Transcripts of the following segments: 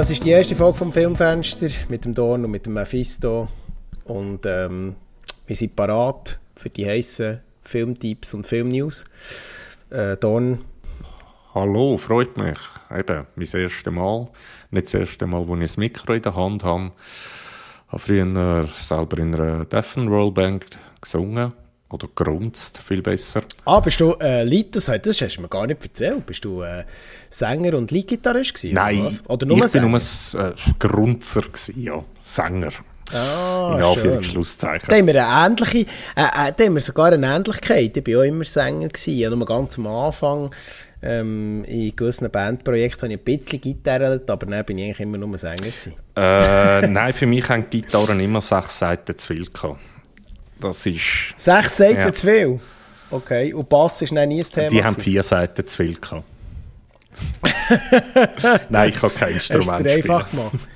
Das ist die erste Folge vom Filmfenster mit dem Dorn und mit dem Mephisto. Und ähm, wir sind parat für die heißen Filmtipps und Filmnews. Äh, Dorn. Hallo, freut mich. Eben, mein erstes Mal. Nicht das erste Mal, wo ich ein Mikro in der Hand habe. Ich habe früher selber in einer Death and Roll Band gesungen. Oder grunzt, viel besser. Ah, bist du äh, Lied, das, das hast du mir gar nicht erzählt. Bist du äh, Sänger und Leadgitarrist gewesen? Nein, oder, oder nur ich Sänger? bin nur ein äh, Grunzer gewesen, ja. Sänger. Ah, in schön. Anführungszeichen. Da haben wir eine ähnliche, äh, äh, da haben wir sogar eine Ähnlichkeit. Ich war auch immer Sänger. Gewesen. Nur ganz am Anfang ähm, in gewissen Bandprojekten habe ich ein bisschen Gitarre, aber dann bin ich eigentlich immer nur Sänger gewesen. Äh, nein, für mich haben die Gitarren immer sechs Seiten zu viel gehabt. Das ist... Sechs Seiten Ja. zu viel? Okay, und Bass ist nie ein Thema Die haben vier Seiten zu viel gehabt. Nein, ich habe kein Hast du Instrument es dir einfach spielen. gemacht?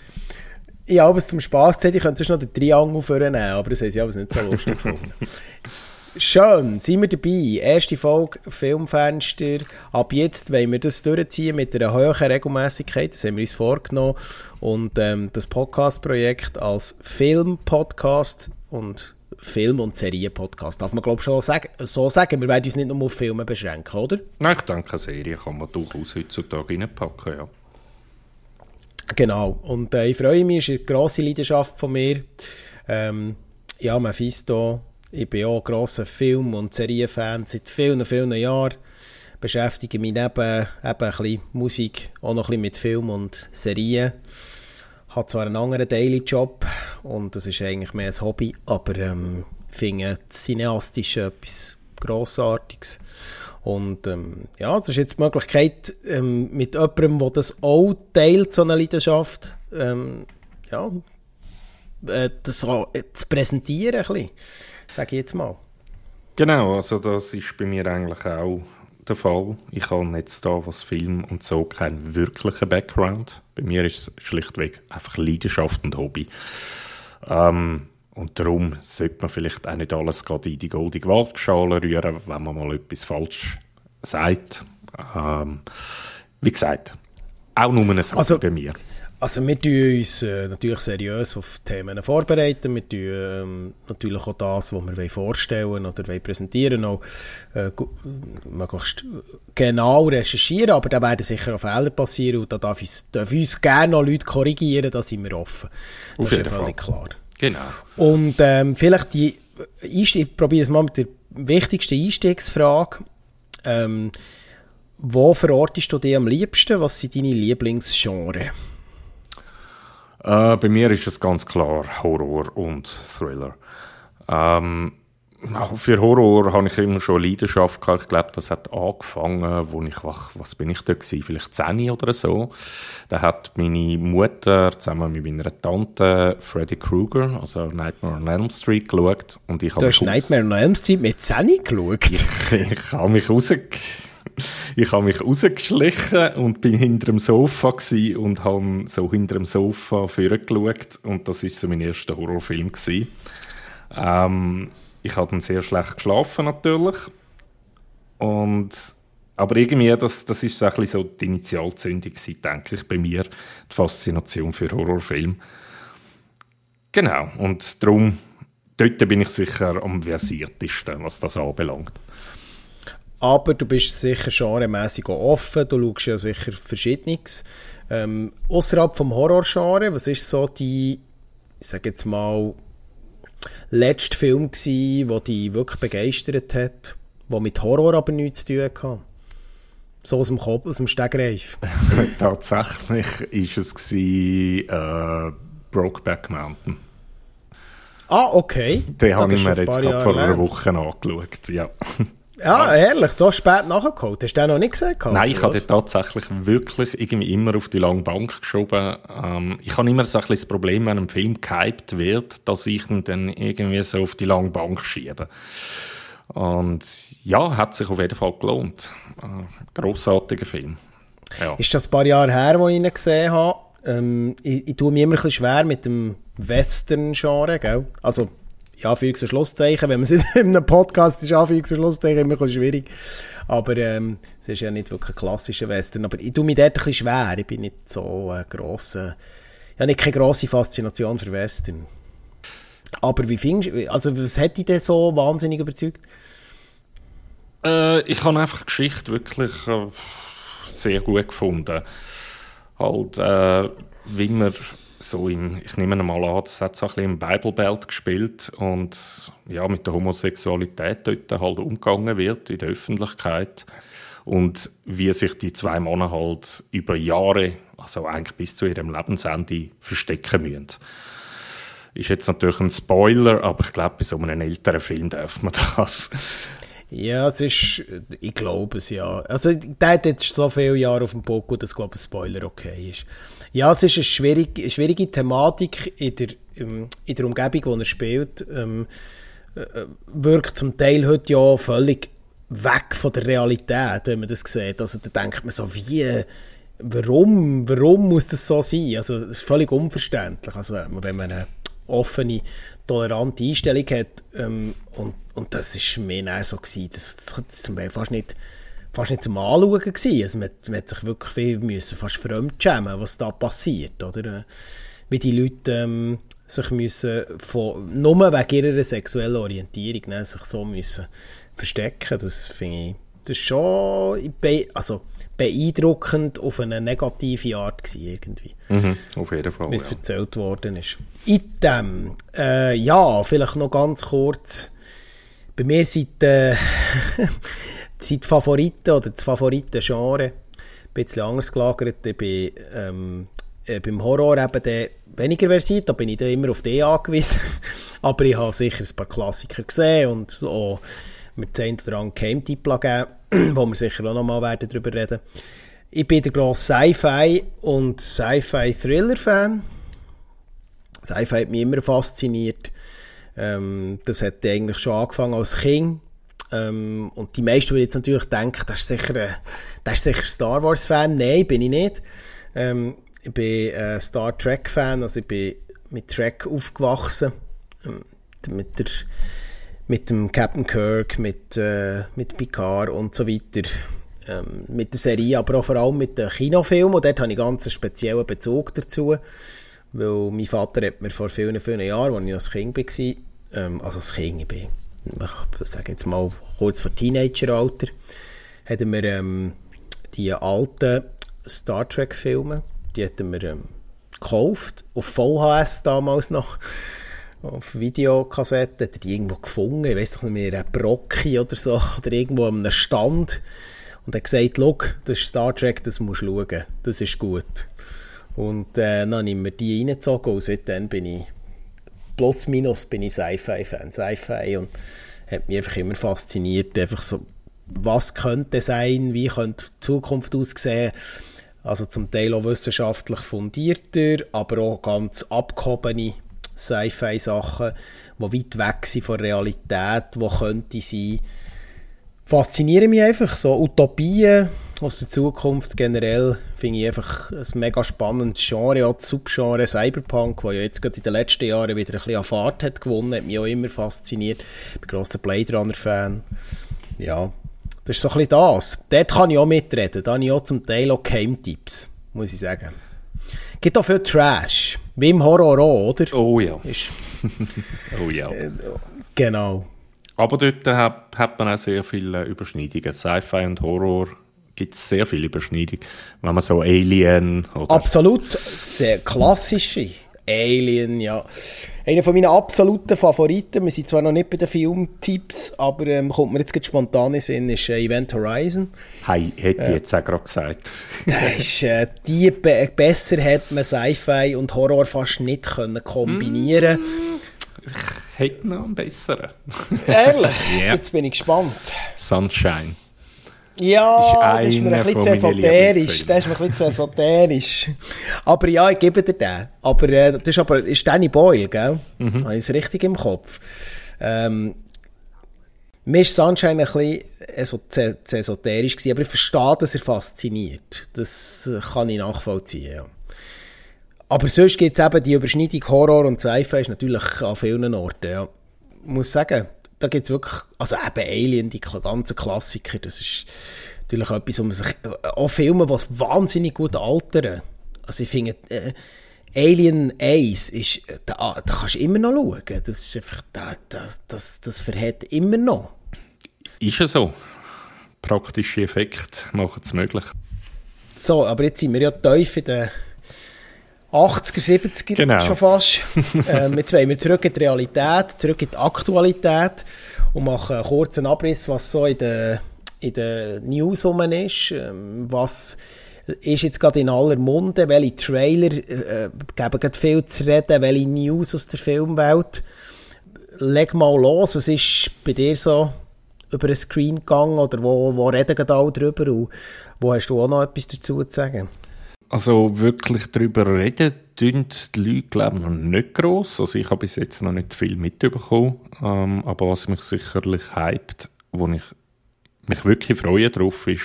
Ich habe es zum Spass gesehen, ich könnte sonst noch den Triangel vornehmen, aber das haben sie aber nicht so lustig gefunden. Schön, sind wir dabei. Erste Folge Filmfenster. Ab jetzt wollen wir das durchziehen mit einer hohen Regelmäßigkeit. Das haben wir uns vorgenommen. Und ähm, das Podcast-Projekt als Film-Podcast und Film- und Serien-Podcast. Darf man, glaube ich, schon sagen, so sagen. Wir werden uns nicht nur auf Filme beschränken, oder? Nein, ich denke, eine Serie kann man durchaus heutzutage reinpacken, ja. Genau. Und äh, ich freue mich, es ist eine grosse Leidenschaft von mir. Ähm, ja, Mephisto, ich bin auch ein grosser Film- und Serienfan seit vielen, vielen Jahren. Beschäftige mich neben eben ein bisschen Musik auch noch ein bisschen mit Film und Serien. Habe zwar einen anderen Daily-Job und das ist eigentlich mehr ein Hobby, aber ähm, finde das Cineastische etwas Grossartiges. Und ähm, ja, das ist jetzt die Möglichkeit, ähm, mit jemandem, der das auch teilt, so eine Leidenschaft, ähm, ja, äh, das auch, äh, zu präsentieren, ein bisschen, sage ich jetzt mal. Genau, also das ist bei mir eigentlich auch der Fall. Ich habe jetzt da, was Film und so, keinen wirklichen Background. Bei mir ist es schlichtweg einfach Leidenschaft und Hobby. Ähm, und darum sollte man vielleicht auch nicht alles gerade in die goldige Waagschale rühren, wenn man mal etwas falsch sagt. Ähm, wie gesagt, auch nur eine Sache Also- bei mir. Also wir tun uns äh, natürlich seriös auf Themen vorbereiten. Wir tun ähm, natürlich auch das, was wir wollen vorstellen oder wollen präsentieren auch äh, möglichst genau recherchieren, aber da werden sicher auch Fehler passieren und da darf uns, darf uns gerne noch Leute korrigieren, da sind wir offen. Das Auf ist ja völlig klar. Genau. Und ähm, vielleicht die Einstieg, ich probiere es mal mit der wichtigsten Einstiegsfrage. Ähm, wo verortest du dich am liebsten? Was sind deine Lieblingsgenres? Äh, bei mir ist es ganz klar Horror und Thriller. Ähm, auch für Horror habe ich immer schon Leidenschaft gehabt. Ich glaube, das hat angefangen, wo ich, wach, was bin ich da gewesen? Vielleicht 10 oder so. Da hat meine Mutter zusammen mit meiner Tante Freddy Krueger, also Nightmare on Elm Street, geschaut. Und ich Du habe hast Nightmare on Elm Street mit 10 geschaut. ich, ich habe mich rausge ich habe mich rausgeschlichen und bin hinter dem Sofa und habe so hinter dem Sofa vorgeschaut und das ist so mein erster Horrorfilm. Ähm, ich habe dann sehr schlecht geschlafen natürlich und aber irgendwie, das, das ist so ein so die Initialzündung denke ich, bei mir, die Faszination für Horrorfilme. Genau, und darum, dort bin ich sicher am versiertesten, was das anbelangt. Aber du bist sicher genremässig auch offen, du schaust ja sicher Verschiedenes. Ähm, Außerhalb vom Horrorgenre, was ist so die, ich sage jetzt mal, letzte Film gsi, der dich wirklich begeistert hat, der mit Horror aber nichts zu tun hatte? So aus dem Kopf, aus dem Stegreif. Tatsächlich ist es gsi, äh, Brokeback Mountain. Ah, okay. Den habe ich mir jetzt gerade vor einer. Woche angeschaut. Ja. Ja, ehrlich, so spät nachgeholt. Hast du den noch nicht gesehen? gehabt, Nein, ich habe den tatsächlich wirklich irgendwie immer auf die lange Bank geschoben. Ähm, ich habe immer so ein bisschen das Problem, wenn ein Film gehypt wird, dass ich ihn dann irgendwie so auf die lange Bank schiebe. Und ja, hat sich auf jeden Fall gelohnt. Äh, grossartiger Film. Ja. Ist das ein paar Jahre her, wo ich ihn gesehen habe? Ähm, ich, ich tue mir immer ein bisschen schwer mit dem Western-Genre, gell? Also ja, und Schlusszeichen, wenn man es in einem Podcast ist, Anführungs- und Schlusszeichen immer ein schwierig. Aber ähm, es ist ja nicht wirklich ein klassischer Western. Aber ich tue mich dort ein bisschen schwer. Ich bin nicht so ein grosser, ich habe nicht keine grosse Faszination für Western. Aber wie findest du, also was hat dich denn so wahnsinnig überzeugt? Äh, ich habe einfach die Geschichte wirklich äh, sehr gut gefunden. Halt, äh, wie man so im, ich nehme mal an, das hat so ein bisschen im Bible Belt gespielt und ja, mit der Homosexualität dort halt umgegangen wird in der Öffentlichkeit und wie sich die zwei Männer halt über Jahre, also eigentlich bis zu ihrem Lebensende, verstecken müssen. Ist jetzt natürlich ein Spoiler, aber ich glaube, bei so einem älteren Film darf man das. Ja, es ist, ich glaube es ja. Also, der hat jetzt so viele Jahre auf dem Poco, dass, glaube ich, ein Spoiler okay ist. Ja, es ist eine schwierige, schwierige Thematik in der, in der Umgebung, wo er spielt. Ähm, äh, wirkt zum Teil heute ja völlig weg von der Realität, wenn man das sieht. Also da denkt man so, wie, warum, warum muss das so sein? Also ist völlig unverständlich. Also wenn man eine offene, tolerante Einstellung hat ähm, und, und das ist mir so gewesen, das, das, das Beispiel fast nicht fast nicht zum Anschauen gewesen. Also man, man hat sich wirklich viel müssen fast fremdschämen, was da passiert, oder? Wie die Leute ähm, sich müssen von, nur wegen ihrer sexuellen Orientierung ne, sich so müssen verstecken. Das finde ich, das ist schon also beeindruckend auf eine negative Art gewesen, irgendwie. Mhm, auf jeden Fall, Wie es ja. erzählt worden ist. In dem, äh, ja, vielleicht noch ganz kurz, bei mir sind äh, sind die Favoriten oder das Favoriten-Genre ein bisschen anders gelagert. Ich bin ähm, äh, beim Horror eben der weniger versiert, da bin ich dann immer auf die angewiesen. Aber ich habe sicher ein paar Klassiker gesehen und auch mit zehn dran Game-Tipp gegeben, wo wir sicher auch nochmal werden darüber reden Ich bin der grosse Sci-Fi und Sci-Fi-Thriller-Fan. Sci-Fi hat mich immer fasziniert. Ähm, das hat eigentlich schon angefangen als Kind. Ähm, und die meisten würden jetzt natürlich denken, das ist sicher, ein, das ist sicher Star Wars-Fan. Nein, bin ich nicht. Ähm, ich bin äh, Star Trek-Fan, also ich bin mit Trek aufgewachsen. Ähm, mit, der, mit dem Captain Kirk, mit, äh, mit Picard und so weiter. Ähm, mit der Serie, aber auch vor allem mit den Kinofilmen. Und dort habe ich ganz einen speziellen Bezug dazu. Weil mein Vater hat mir vor vielen, vielen Jahren, als ich als Kind war, ähm, also als Kind, ich bin ich sage jetzt mal kurz vor Teenageralter, hatten wir ähm, die alten Star Trek Filme, die hatten wir ähm, gekauft, auf VHS damals noch, auf Videokassette, hat die irgendwo gefunden, ich weiß nicht mehr, ein Brocki oder so, oder irgendwo an einem Stand. Und hat gesagt, schau, das ist Star Trek, das musst du schauen, das ist gut. Und äh, dann habe ich mir die reingezogen und seitdem bin ich plus minus bin ich Sci-Fi-Fan. Sci-Fi und hat mich einfach immer fasziniert, einfach so, was könnte sein, wie könnte die Zukunft aussehen. Also zum Teil auch wissenschaftlich fundierter, aber auch ganz abgehobene Sci-Fi-Sachen, die weit weg sind von Realität, wo könnte sein. Faszinieren mich einfach so Utopien, aus der Zukunft generell finde ich einfach ein mega spannendes Genre, auch das Subgenre Cyberpunk, das ja jetzt gerade in den letzten Jahren wieder ein bisschen an Fahrt hat gewonnen, hat mich auch immer fasziniert. Ich bin ein grosser Blade Runner-Fan. Ja, das ist so ein bisschen das. Dort kann ich auch mitreden, da habe ich auch zum Teil auch Game-Tipps, muss ich sagen. Gibt auch viel Trash, wie im Horror auch, oder? Oh ja. Ist, oh ja. Genau. Aber dort hat, hat man auch sehr viele Überschneidungen. Sci-Fi und Horror gibt es sehr viel Überschneidung. Wenn man so Alien oder... Absolut, sehr klassische Alien, ja. Einer von meinen absoluten Favoriten, wir sind zwar noch nicht bei den Filmtipps, aber ähm, kommt mir jetzt spontan in Sinn, ist äh, Event Horizon. Hey, hätte äh, ich jetzt auch gerade gesagt. das ist, äh, die be besser hätte man Sci-Fi und Horror fast nicht können kombinieren mm, Ich hätte noch einen besseren. Ehrlich? yeah. Jetzt bin ich gespannt. Sunshine. Ja, das ist mir ein bisschen esoterisch. Das ist mir ein bisschen esoterisch. Aber ja, ich gebe dir den. Aber äh, das ist aber ist Danny Boyle, gell? Mhm. Habe ich es richtig im Kopf? Ähm, mir ist Sunshine ein bisschen zu, esoterisch gewesen, aber ich verstehe, dass er fasziniert. Das kann ich nachvollziehen, ja. Aber sonst gibt es eben die Überschneidung Horror und Sci-Fi ist natürlich an vielen Orten, ja. muss sagen, da gibt es wirklich, also eben Alien, die ganzen Klassiker, das ist natürlich etwas, wo man sich, auch Filme, die wahnsinnig gut altern. Also ich finde, äh, Alien 1 ist, da, da kannst du immer noch schauen. Das ist einfach, da, da, das, das verhält immer noch. Ist ja so. Praktische Effekte machen es möglich. So, aber jetzt sind wir ja tief in den 80er, 70er genau. schon fast. ähm, jetzt wollen wir zurück in die Realität, zurück in die Aktualität und machen einen kurzen Abriss, was so in den, in den News rum ist, ähm, was ist jetzt gerade in aller Munde, welche Trailer äh, geben gerade viel zu reden, welche News aus der Filmwelt. Leg mal los, was ist bei dir so über den Screen gegangen oder wo, wo reden gerade alle drüber und wo hast du auch noch etwas dazu zu sagen? Also wirklich darüber reden tun die Leute glaube ich noch nicht gross. Also ich habe bis jetzt noch nicht viel mitbekommen, ähm, aber was mich sicherlich hypt, wo ich mich wirklich freue drauf, ist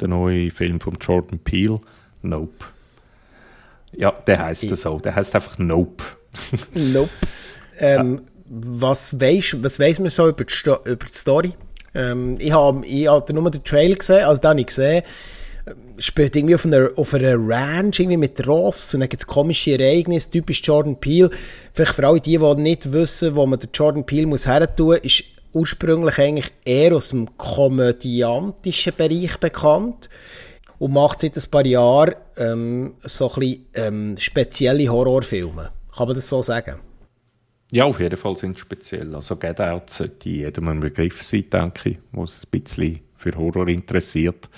der neue Film von Jordan Peele, Nope. Ja, der heißt das so. Der heißt einfach Nope. nope. Ähm, ja. Was weiß was weiss man so über die, Sto über die Story? Ähm, ich habe ich hab nur den Trail gesehen, also den habe ich gesehen spielt irgendwie auf einer, auf einer Ranch irgendwie mit Ross und dann gibt es komische Ereignisse, typisch Jordan Peele. Vielleicht für alle die, die nicht wissen, wo man den Jordan Peele muss tun, ist ursprünglich eigentlich eher aus dem komödiantischen Bereich bekannt und macht seit ein paar Jahren ähm, so ein bisschen ähm, spezielle Horrorfilme. Kann man das so sagen? Ja, auf jeden Fall sind sie speziell. Also Get Out sollte jedem ein Begriff sein, denke ich, was ein bisschen für Horror interessiert.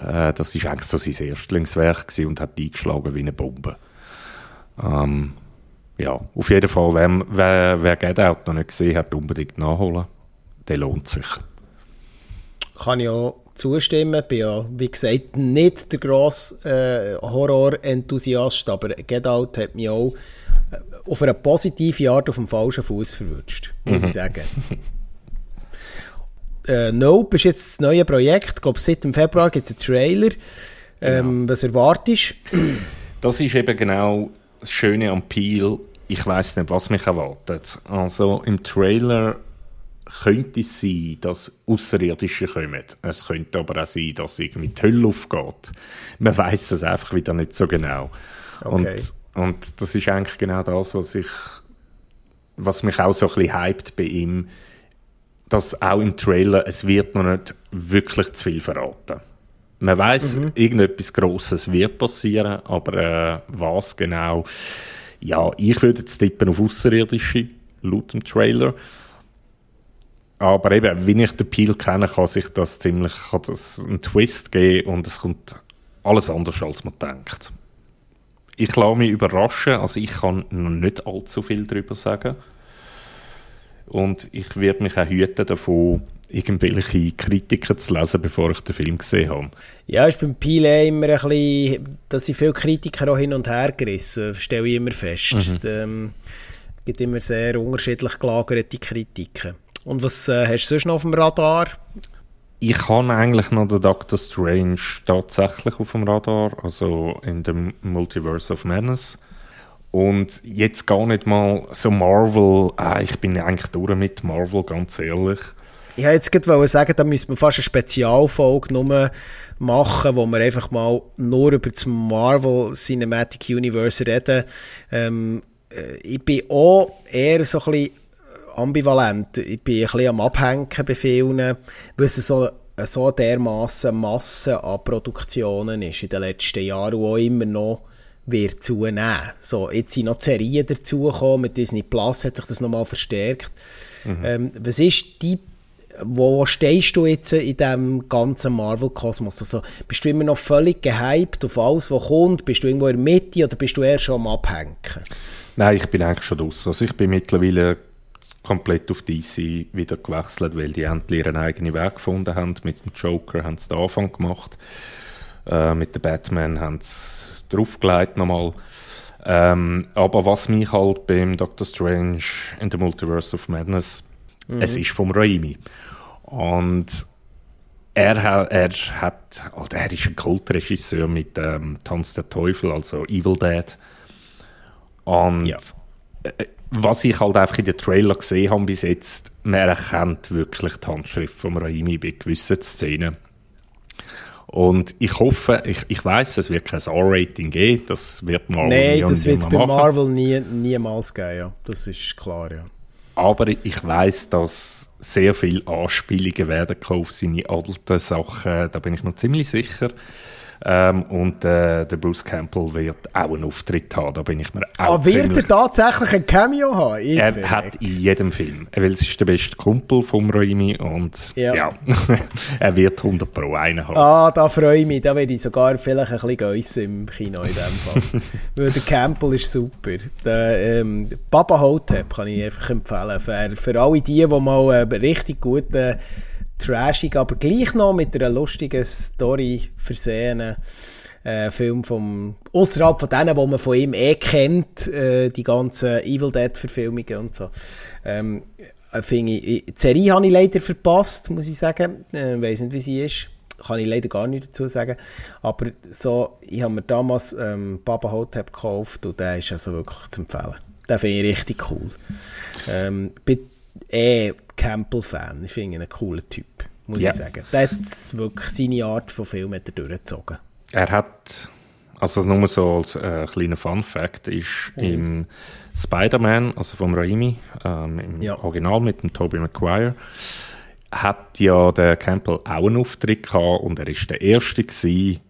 Äh, das war eigentlich so sein Erstlingswerk und hat eingeschlagen wie eine Bombe. Ähm, ja, auf jeden Fall, wer, wer, wer Get Out noch nicht gesehen hat, unbedingt nachholen. Der lohnt sich. Kann ich auch zustimmen. Ich bin ja, wie gesagt, nicht der grosse äh, Horror-Enthusiast, aber Get Out hat mich auch äh, auf eine positive Art auf dem falschen Fuß verwünscht, muss mhm. ich sagen. äh, Nope ist jetzt das neue Projekt. Ich glaube, seit dem Februar gibt es einen Trailer. Ähm, genau. Was erwartest du? Das ist eben genau das Schöne am Peel. Ich weiß nicht, was mich erwartet. Also im Trailer könnte es sein, dass Außerirdische kommen. Es könnte aber auch sein, dass irgendwie die Hölle aufgeht. Man weiß es einfach wieder nicht so genau. Okay. Und, und das ist eigentlich genau das, was ich was mich auch so ein bisschen hypt bei ihm dass auch im Trailer, es wird noch nicht wirklich zu viel verraten. Man weiß, mhm. irgendetwas Grosses wird passieren, aber äh, was genau? Ja, ich würde jetzt tippen auf Außerirdische, laut dem Trailer. Aber eben, wenn ich den Peel kenne, kann sich das ziemlich kann das einen Twist geben und es kommt alles anders, als man denkt. Ich lasse mich überraschen, also ich kann noch nicht allzu viel darüber sagen. Und ich werde mich auch hüten davon, irgendwelche Kritiken zu lesen, bevor ich den Film gesehen habe. Ja, ist beim Pile immer ein bisschen, dass sie viele Kritiker auch hin und her gerissen, stelle ich immer fest. Mhm. Es ähm, gibt immer sehr unterschiedlich gelagerte Kritiken. Und was äh, hast du sonst noch auf dem Radar? Ich habe eigentlich noch den Doctor Strange tatsächlich auf dem Radar, also in dem Multiverse of Madness. Und jetzt gar nicht mal so Marvel, ah, ich bin eigentlich durch mit Marvel, ganz ehrlich. Ich wollte jetzt gerade sagen, da müsste man fast eine Spezialfolge nur machen, wo wir einfach mal nur über das Marvel Cinematic Universe reden. Ähm, äh, ich bin auch eher so ein bisschen ambivalent. Ich bin ein bisschen am Abhängen bei vielen, weil es so, so dermaßen Masse an Produktionen ist in den letzten Jahren auch immer noch wird zunehmen. So, jetzt sind noch Serien dazugekommen, mit Disney Plus hat sich das nochmal verstärkt. Mhm. Ähm, was ist die wo stehst du jetzt in diesem ganzen Marvel-Kosmos? Also, bist du immer noch völlig gehypt auf alles, was kommt? Bist du irgendwo in der Mitte oder bist du eher schon am Abhängen? Nein, ich bin eigentlich schon draus. Also ich bin mittlerweile komplett auf DC wieder gewechselt, weil die endlich ihren eigenen Weg gefunden haben. Mit dem Joker haben sie den Anfang gemacht. Äh, mit dem Batman haben sie draufgelegt nochmal. Ähm, aber was mich halt beim Doctor Strange in the Multiverse of Madness, mhm. es ist vom Raimi. Und er, er hat, also er ist ein Kultregisseur mit ähm, Tanz der Teufel, also Evil Dead. Und ja. Äh, was ich halt einfach in den Trailer gesehen habe bis jetzt, man erkennt wirklich die Handschrift von Raimi bei gewissen Szenen. Und ich hoffe, ich, ich weiß, es wird kein R-Rating geben, das wird Marvel Nein, das wird es bei Marvel nie, niemals geben, ja. Das ist klar, ja. Aber ich weiß, dass sehr viele Anspielungen werden auf seine alten Sachen, da bin ich mir ziemlich sicher. Ähm, und äh, der Bruce Campbell wird auch einen Auftritt haben, da bin ich mir auch ah, wird er tatsächlich ein Cameo haben? Ich er hat in jedem Film, weil es ist der beste Kumpel von Raimi und ja, ja er wird 100 Pro einen haben. Ah, da freue ich mich, da werde ich sogar vielleicht ein bisschen geissen im Kino in dem Fall. weil der Campbell ist super. Der, ähm, Baba Hotep kann ich einfach empfehlen, für, für alle die, die mal einen richtig guten trashig, aber gleich noch mit einer lustigen Story versehenen äh, Film vom außerhalb von denen, wo man von ihm eh kennt, äh, die ganzen Evil Dead Verfilmungen und so. Ähm, äh, ich, die Serie habe ich leider verpasst, muss ich sagen. Äh, weiß nicht, wie sie ist. Kann ich leider gar nicht dazu sagen. Aber so, ich habe mir damals ähm, Baba Hotep gekauft und der ist also wirklich zu empfehlen. Den finde ich richtig cool. Ähm, bin eh Campbell-Fan. Ich finde ihn einen coolen Typ, muss yeah. ich sagen. Der hat wirklich seine Art von Film hat er durchgezogen. Er hat, also nur so als äh, kleiner Fun-Fact, ist mhm. im Spider-Man, also vom Raimi, ähm, im ja. Original mit dem Tobey Maguire, hat ja der Campbell auch einen Auftritt gehabt und er ist der Erste gewesen,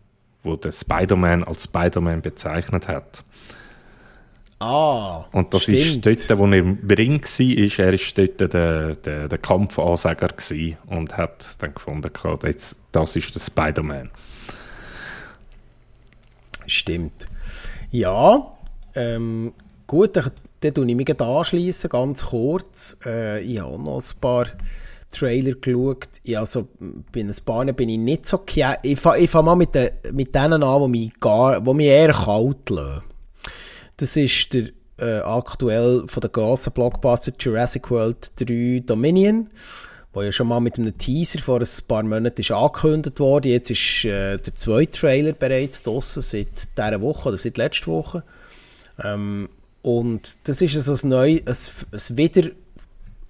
wo der Spider-Man als Spider-Man bezeichnet hat. Ah, Und das stimmt. ist dort, wo er im Ring war, ist, er ist dort der, der, der Kampfansager und hat dann gefunden, jetzt, das ist der Spider-Man. Stimmt. Ja, ähm, gut, dann, dann tue ich mich anschließen, ganz kurz. Äh, ich habe noch ein paar Trailer geschaut. Ja, also, bei ein paar bin ich nicht so... Ich fange fang mal mit, den, mit denen an, die mich, gar, die mich eher kalt lassen. Das ist der äh, aktuell von der grossen Blockbuster Jurassic World 3 Dominion, wo ja schon mal mit einem Teaser vor ein paar Monaten ist angekündigt wurde. Jetzt ist äh, der zweite Trailer bereits draussen, seit dieser Woche oder seit letzter Woche. Ähm, und das ist also ein, neu, ein, ein wieder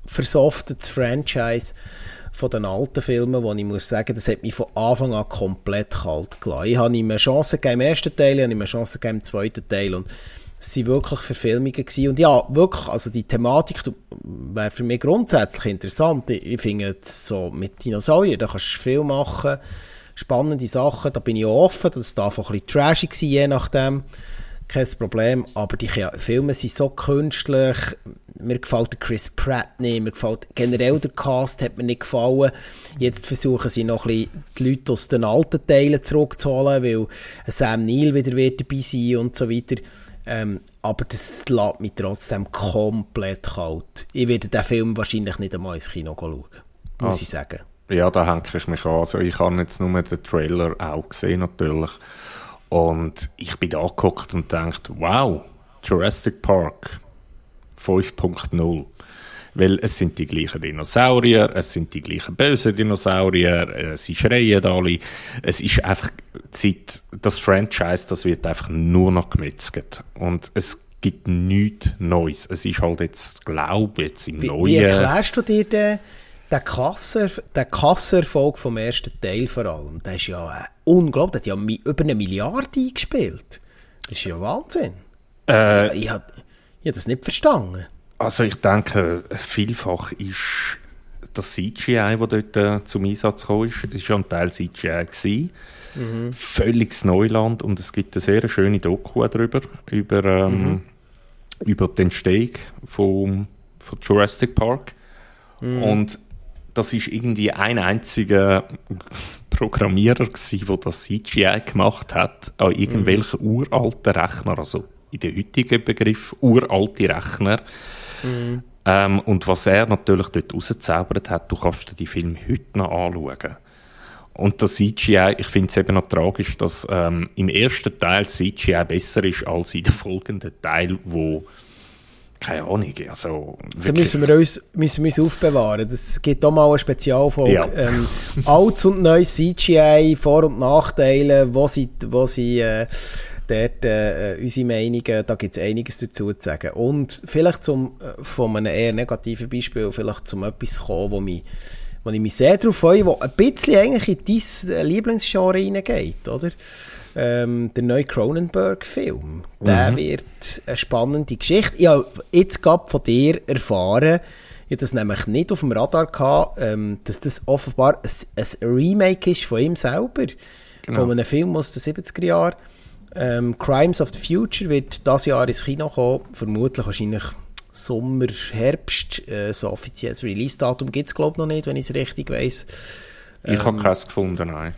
versoftetes Franchise von den alten Filmen, wo ich muss sagen, das hat mich von Anfang an komplett kalt gelassen. Ich habe ihm eine Chance gegeben im ersten Teil, ich habe ihm eine Chance gegeben im zweiten Teil und es waren wirklich Verfilmungen gewesen. Und ja, wirklich, also die Thematik wäre für mich grundsätzlich interessant. Ich, ich finde, so mit Dinosauriern, da kannst du viel machen, spannende Sachen, da bin ich offen, das darf auch ein bisschen trashig sein, je nachdem, kein Problem, aber die Filme sind so künstlich, mir gefällt der Chris Pratt nicht, mir gefällt generell der Cast hat mir nicht gefallen. Jetzt versuchen sie noch ein bisschen die Leute aus den alten Teilen zurückzuholen, weil Sam Neill wieder wird dabei sein und so weiter. Ähm, aber das lässt mich trotzdem komplett kalt. Ich werde den Film wahrscheinlich nicht einmal ins Kino schauen, muss also, ich sagen. Ja, da hänge ich mich an. Also ich habe jetzt nur den Trailer auch gesehen natürlich. Und ich bin da geguckt und dachte, wow, Jurassic Park 5.0. Weil es sind die gleichen Dinosaurier, es sind die gleichen bösen Dinosaurier, sie schreien alle. Es ist einfach Zeit, das Franchise, das wird einfach nur noch gemetzelt. Und es gibt nichts Neues. Es ist halt jetzt, glaube ich, jetzt im wie, Neuen... Wie erklärst du dir den, den, Kasser, den Kasserfolg vom ersten Teil vor allem? Der ist ja äh, unglaublich, der hat ja über eine Milliarde eingespielt. Das ist ja Wahnsinn. Äh, ich, ich habe hab das nicht verstanden. Also ich denke, vielfach ist das CGI, das dort äh, zum Einsatz kam, ist, ist schon ein Teil CGI gewesen. Mhm. Völliges Neuland und es gibt eine sehr schöne Doku darüber, über, ähm, mhm. über den Entstehung von, von Jurassic Park. Mhm. Und das ist irgendwie ein einziger Programmierer gewesen, der das CGI gemacht hat, an irgendwelchen mhm. uralten Rechner, also in den heutigen Begriff uralte Rechner, Mhm. Ähm, und was er natürlich dort rausgezaubert hat, du kannst dir die Filme heute noch anschauen. Und das CGI, ich finde es eben noch tragisch, dass ähm, im ersten Teil CGI besser ist als in den folgenden Teil, wo keine Ahnung, also Da müssen wir uns, müssen wir uns aufbewahren. Das gibt auch mal eine Spezialfolge. Ja. Ähm, altes und neues CGI, Vor- und Nachteile, wo sie, wo sie äh, dort äh, unsere Meinungen, da gibt es einiges dazu zu sagen. Und vielleicht zum, äh, von einem eher negativen Beispiel, vielleicht zum etwas kommen, wo, mich, wo ich mich sehr darauf freue, wo ein bisschen eigentlich in dein äh, Lieblingsgenre reingeht, oder? Ähm, der neue Cronenberg-Film. Mhm. Der wird eine spannende Geschichte. Ich habe jetzt gerade von dir erfahren, ich das nämlich nicht auf dem Radar gehabt, ähm, dass das offenbar ein, ein, Remake ist von ihm selber. Genau. Von einem Film aus den 70er Jahren. Ähm, Crimes of the Future wird dieses Jahr ins Kino kommen. Vermutlich wahrscheinlich Sommer, Herbst. Äh, so offizielles Release-Datum gibt es, glaube ich, noch nicht, wenn ich es richtig weiss. Ich ähm, habe keins gefunden, nein.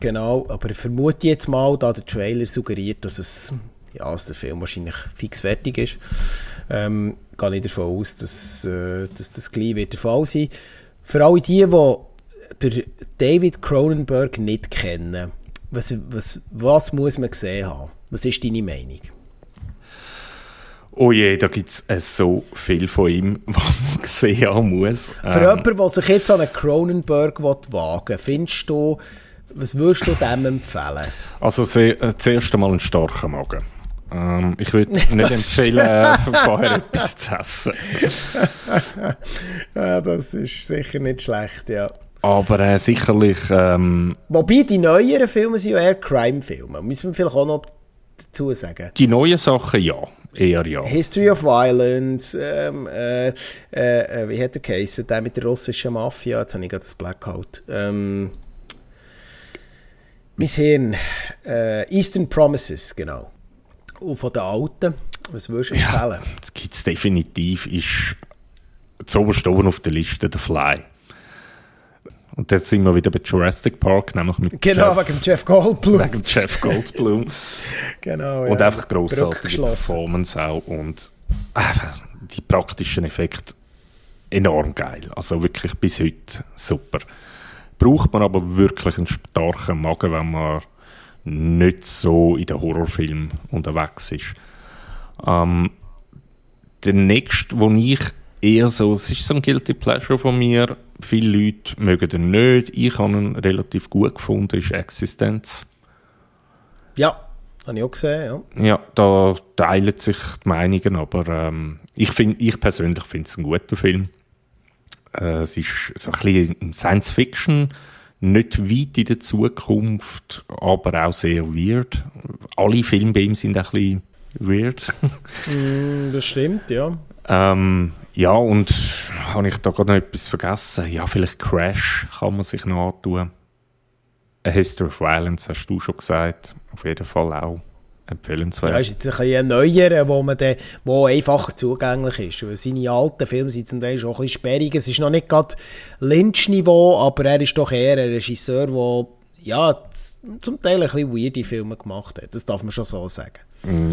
Genau, aber ich vermute jetzt mal, da der Trailer suggeriert, dass es ja, dass der Film wahrscheinlich fix fertig ist. Ähm, gehe ich davon aus, dass, äh, dass das gleich wird der Fall sein Für alle die, die David Cronenberg nicht kennen, was, was, was muss man gesehen haben? Was ist deine Meinung? Oh je, da gibt es äh, so viel von ihm, was man gesehen haben muss. Für ähm, jemanden, der sich jetzt an einen Cronenberg wagen will, findest du, was würdest du dem empfehlen? Also sehr, äh, zuerst einmal einen starken Magen. Ähm, ich würde nicht empfehlen, äh, vorher etwas zu essen. ja, das ist sicher nicht schlecht, ja. Aber äh, sicherlich... Ähm, Wobei, die neueren Filme sind ja eher Crime-Filme. Müssen wir vielleicht auch noch dazu sagen. Die neuen Sachen, ja. Eher ja. History of Violence, ähm, äh, äh, wie hat der Case? Der mit der russischen Mafia, jetzt habe ich gerade das Blackout. Ähm, mein Hirn. Äh, Eastern Promises, genau. Und von den Alten, was würdest du empfehlen? Ja, das gibt es definitiv. Ist zuoberst oben auf der Liste der Fly. Und jetzt sind wir wieder bei Jurassic Park, nämlich mit Genau, Jeff, wegen Jeff Goldblum. Wegen Jeff Goldblum. genau, Und ja. einfach grossartige Performance auch und einfach die praktischen Effekte enorm geil. Also wirklich bis heute super. Braucht man aber wirklich einen starken Magen, wenn man nicht so in den Horrorfilm unterwegs ist. Ähm, der nächste, wo ich eher so, es ist so ein Guilty Pleasure von mir, viele Leute mögen den nicht, ich habe ihn relativ gut gefunden, ist Existenz. Ja, habe ich auch gesehen, ja. Ja, da teilen sich die Meinungen, aber ähm, ich, find, ich persönlich finde es ein guter Film. Äh, es ist so ein bisschen Science Fiction, nicht weit in der Zukunft, aber auch sehr weird. Alle Filme bei ihm sind ein bisschen weird. mm, das stimmt, ja. Ähm, ja, und habe ich da gerade noch etwas vergessen? Ja, vielleicht Crash kann man sich noch antun. A History of Violence hast du schon gesagt. Auf jeden Fall auch empfehlenswert. Ja, ist jetzt ein bisschen neuer, wo, man dann, wo einfacher zugänglich ist. Weil seine alten Filme sind zum Teil schon ein bisschen sperrig. Es ist noch nicht gerade Lynch-Niveau, aber er ist doch eher ein Regisseur, der ja, zum Teil ein bisschen weirde Filme gemacht hat. Das darf man schon so sagen.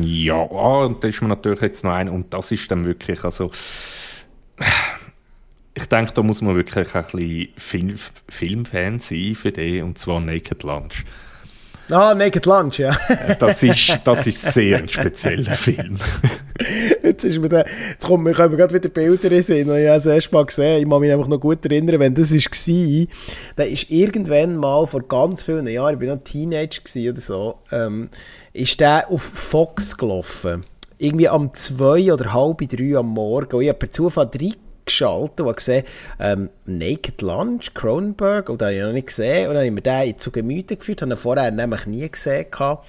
Ja, ah, und da ist man natürlich jetzt noch ein, und das ist dann wirklich, also ich denke, da muss man wirklich ein bisschen Film, Filmfan sein für den, und zwar Naked Lunch. Ah, Naked Lunch, ja. das, ist, das ist sehr ein spezieller Film. jetzt, ist mir der, jetzt kommt, wir können gerade wieder Bilder sehen, die ich das erste Mal gesehen Ich kann mich einfach noch gut erinnern, wenn das war, da ist irgendwann mal vor ganz vielen Jahren, ich war noch Teenager oder so, ähm, ist der auf Fox gelaufen. Irgendwie am zwei oder halb drei am Morgen. Und ich habe per Zufall drei geschaltet und gesehen, ähm, Naked Lunch, Cronenberg, und den habe ich noch nicht gesehen. Und dann habe ich mir den zu Gemüte geführt, habe ihn vorher nämlich nie gesehen. Gehabt.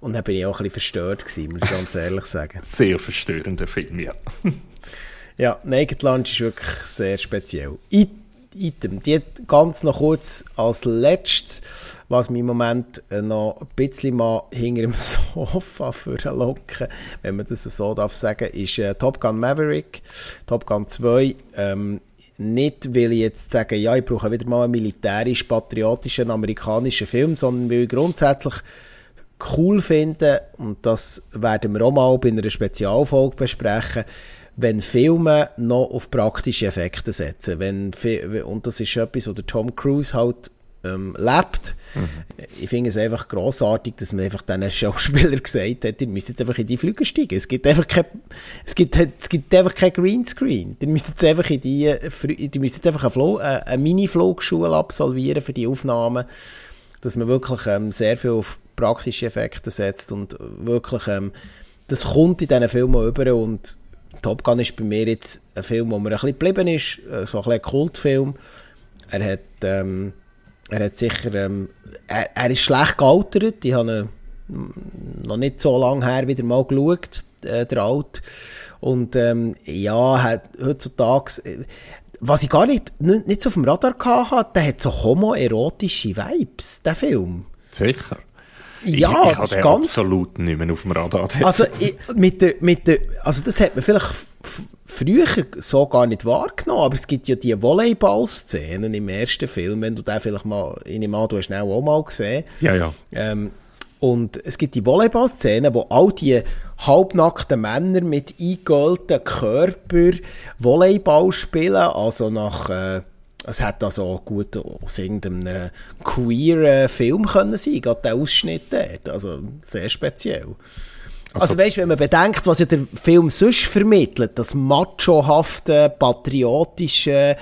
Und dann bin ich auch ein bisschen verstört gewesen, muss ich ganz ehrlich sagen. Sehr verstörender Film, ja. ja, Naked Lunch ist wirklich sehr speziell. Ich Item. Die ganz noch kurz als letztes, was mich im Moment äh, noch ein bisschen mal hinter dem Sofa locken, wenn man das so darf sagen, ist äh, Top Gun Maverick, Top Gun 2. Ähm, nicht, weil ich jetzt sage, ja, ich brauche wieder mal einen militärisch-patriotischen amerikanischen Film, sondern weil ich grundsätzlich cool finde, und das werden wir auch mal bei einer Spezialfolge besprechen, wenn Filme noch auf praktische Effekte setzen. Wenn, und das ist etwas, was der Tom Cruise halt ähm, lebt. Mhm. Ich finde es einfach grossartig, dass man einfach diesen Schauspieler gesagt hat, ihr müsst jetzt einfach in die Flüge steigen. Es gibt einfach kein, es gibt, es gibt einfach kein Greenscreen. Ihr müsst jetzt einfach in die, ihr müsst jetzt einfach eine, eine Mini-Flugschule absolvieren für die Aufnahmen, dass man wirklich ähm, sehr viel auf praktische Effekte setzt und wirklich, ähm, das kommt in diesen Filmen über und Top Gun ist bei mir jetzt ein Film, wo mir ein bisschen geblieben ist, äh, so ein, ein Kultfilm. Er hat, ähm, er hat sicher, ähm, er, er, ist schlecht gealtert, ich habe ihn noch nicht so lange her wieder mal geschaut, äh, der Alt. Und ähm, ja, heutzutage, was ich gar nicht, nicht, nicht so auf dem Radar hatte, der hat so homoerotische Vibes, der Film. Sicher. Ja, ich, ich habe ganz, absolut nicht mehr auf dem Radar. Also, ich, mit der, mit der, also das hat man vielleicht früher so gar nicht wahrgenommen, aber es gibt ja die Volleyball-Szenen im ersten Film, wenn du den vielleicht mal, nehme an, du hast ihn auch mal gesehen. Ja, ja. Ähm, und es gibt die Volleyball-Szenen, wo all die halbnackten Männer mit eingeölten Körper Volleyball spielen, also nach... Äh, es hätte also gut aus irgendeinem queeren Film können sein, gerade der Ausschnitt dort. Also sehr speziell. Also, also weißt, wenn man bedenkt, was ja der Film sonst vermittelt, das machohafte, patriotische,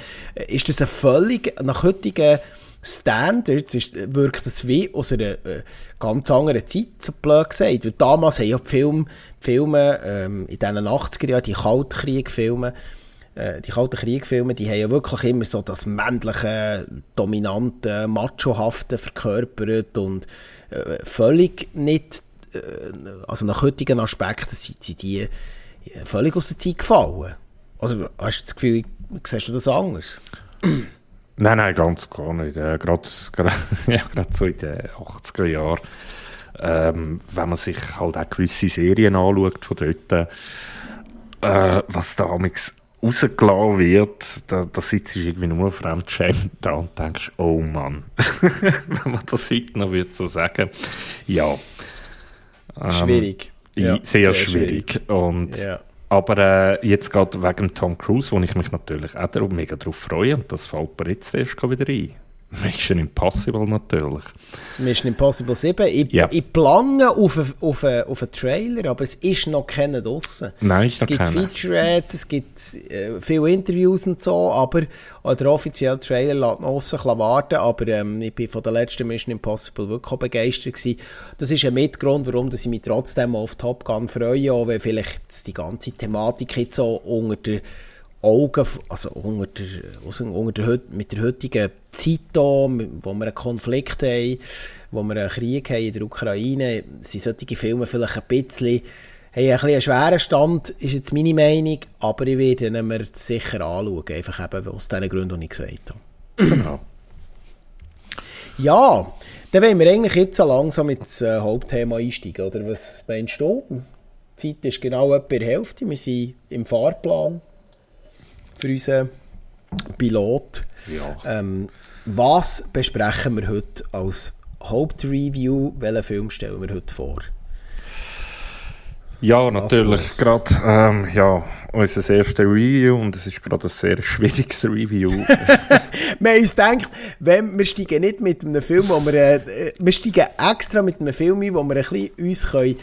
ist das ein völlig, nach heutigen Standards ist, wirkt das wie aus einer äh, ganz anderen Zeit, so blöd gesagt. Weil damals haben ja die Filme, die Filme ähm, in diesen 80er Jahren, die Kaltkriegfilme, äh, die Kalten Kriegfilme, die haben ja wirklich immer so das männliche, dominante, machohafte verkörpert und äh, völlig nicht, äh, also nach heutigen Aspekten sind, sind die völlig aus der Zeit gefallen. Also hast du das Gefühl, siehst du das anders? Nein, nein, ganz gar nicht. Äh, Gerade ja, so in den 80er Jahren, ähm, wenn man sich halt auch gewisse Serien anschaut von dort, äh, was da rausgelassen wird, da, da sitzt du irgendwie nur fremdschämt da und denkst, oh Mann, wenn man das heute noch würde so sagen. Ja. Ähm, schwierig. Ja, sehr, sehr, schwierig. schwierig. Und ja. Aber äh, jetzt gerade wegen Tom Cruise, wo ich mich natürlich auch mega darauf freue, und das fällt mir jetzt erst wieder ein. Mission Impossible natürlich. Mission Impossible 7. Ich, ja. ich plange auf einen auf auf Trailer, aber es ist noch keiner draussen. Nein, ist Es gibt keine. Featurettes, es gibt äh, viele Interviews und so, aber der offizielle Trailer lässt noch auf sich warten, aber ähm, ich bin von der letzten Mission Impossible wirklich begeistert gewesen. Das ist ein Mitgrund, warum dass ich mich trotzdem auf Top Gun freue, auch wenn vielleicht die ganze Thematik jetzt so unter der Augen, also unter der, unter der, mit der heutigen Zeit hier, wo wir einen Konflikt haben, wo wir einen Krieg haben in der Ukraine, sind solche Filme vielleicht ein bisschen, haben ein bisschen einen schweren Stand, ist jetzt meine Meinung, aber ich werde ihn mir sicher anschauen, einfach eben aus den Gründen, die ich gesagt habe. Genau. Ja, dann wollen wir eigentlich jetzt so langsam ins äh, Hauptthema einsteigen, oder was meinst du? Die Zeit ist genau etwa die Hälfte, wir sind im Fahrplan für unseren Pilot. Ja. Ähm, was besprechen wir heute als Hauptreview? Welchen Film stellen wir heute vor? Ja, natürlich. Gerade ähm, ja, unser erstes Review und es ist gerade ein sehr schwieriges Review. wir haben uns gedacht, wenn, wir steigen nicht mit einem Film, wo wir, äh, wir steigen extra mit einem Film ein, wo wir ein bisschen uns können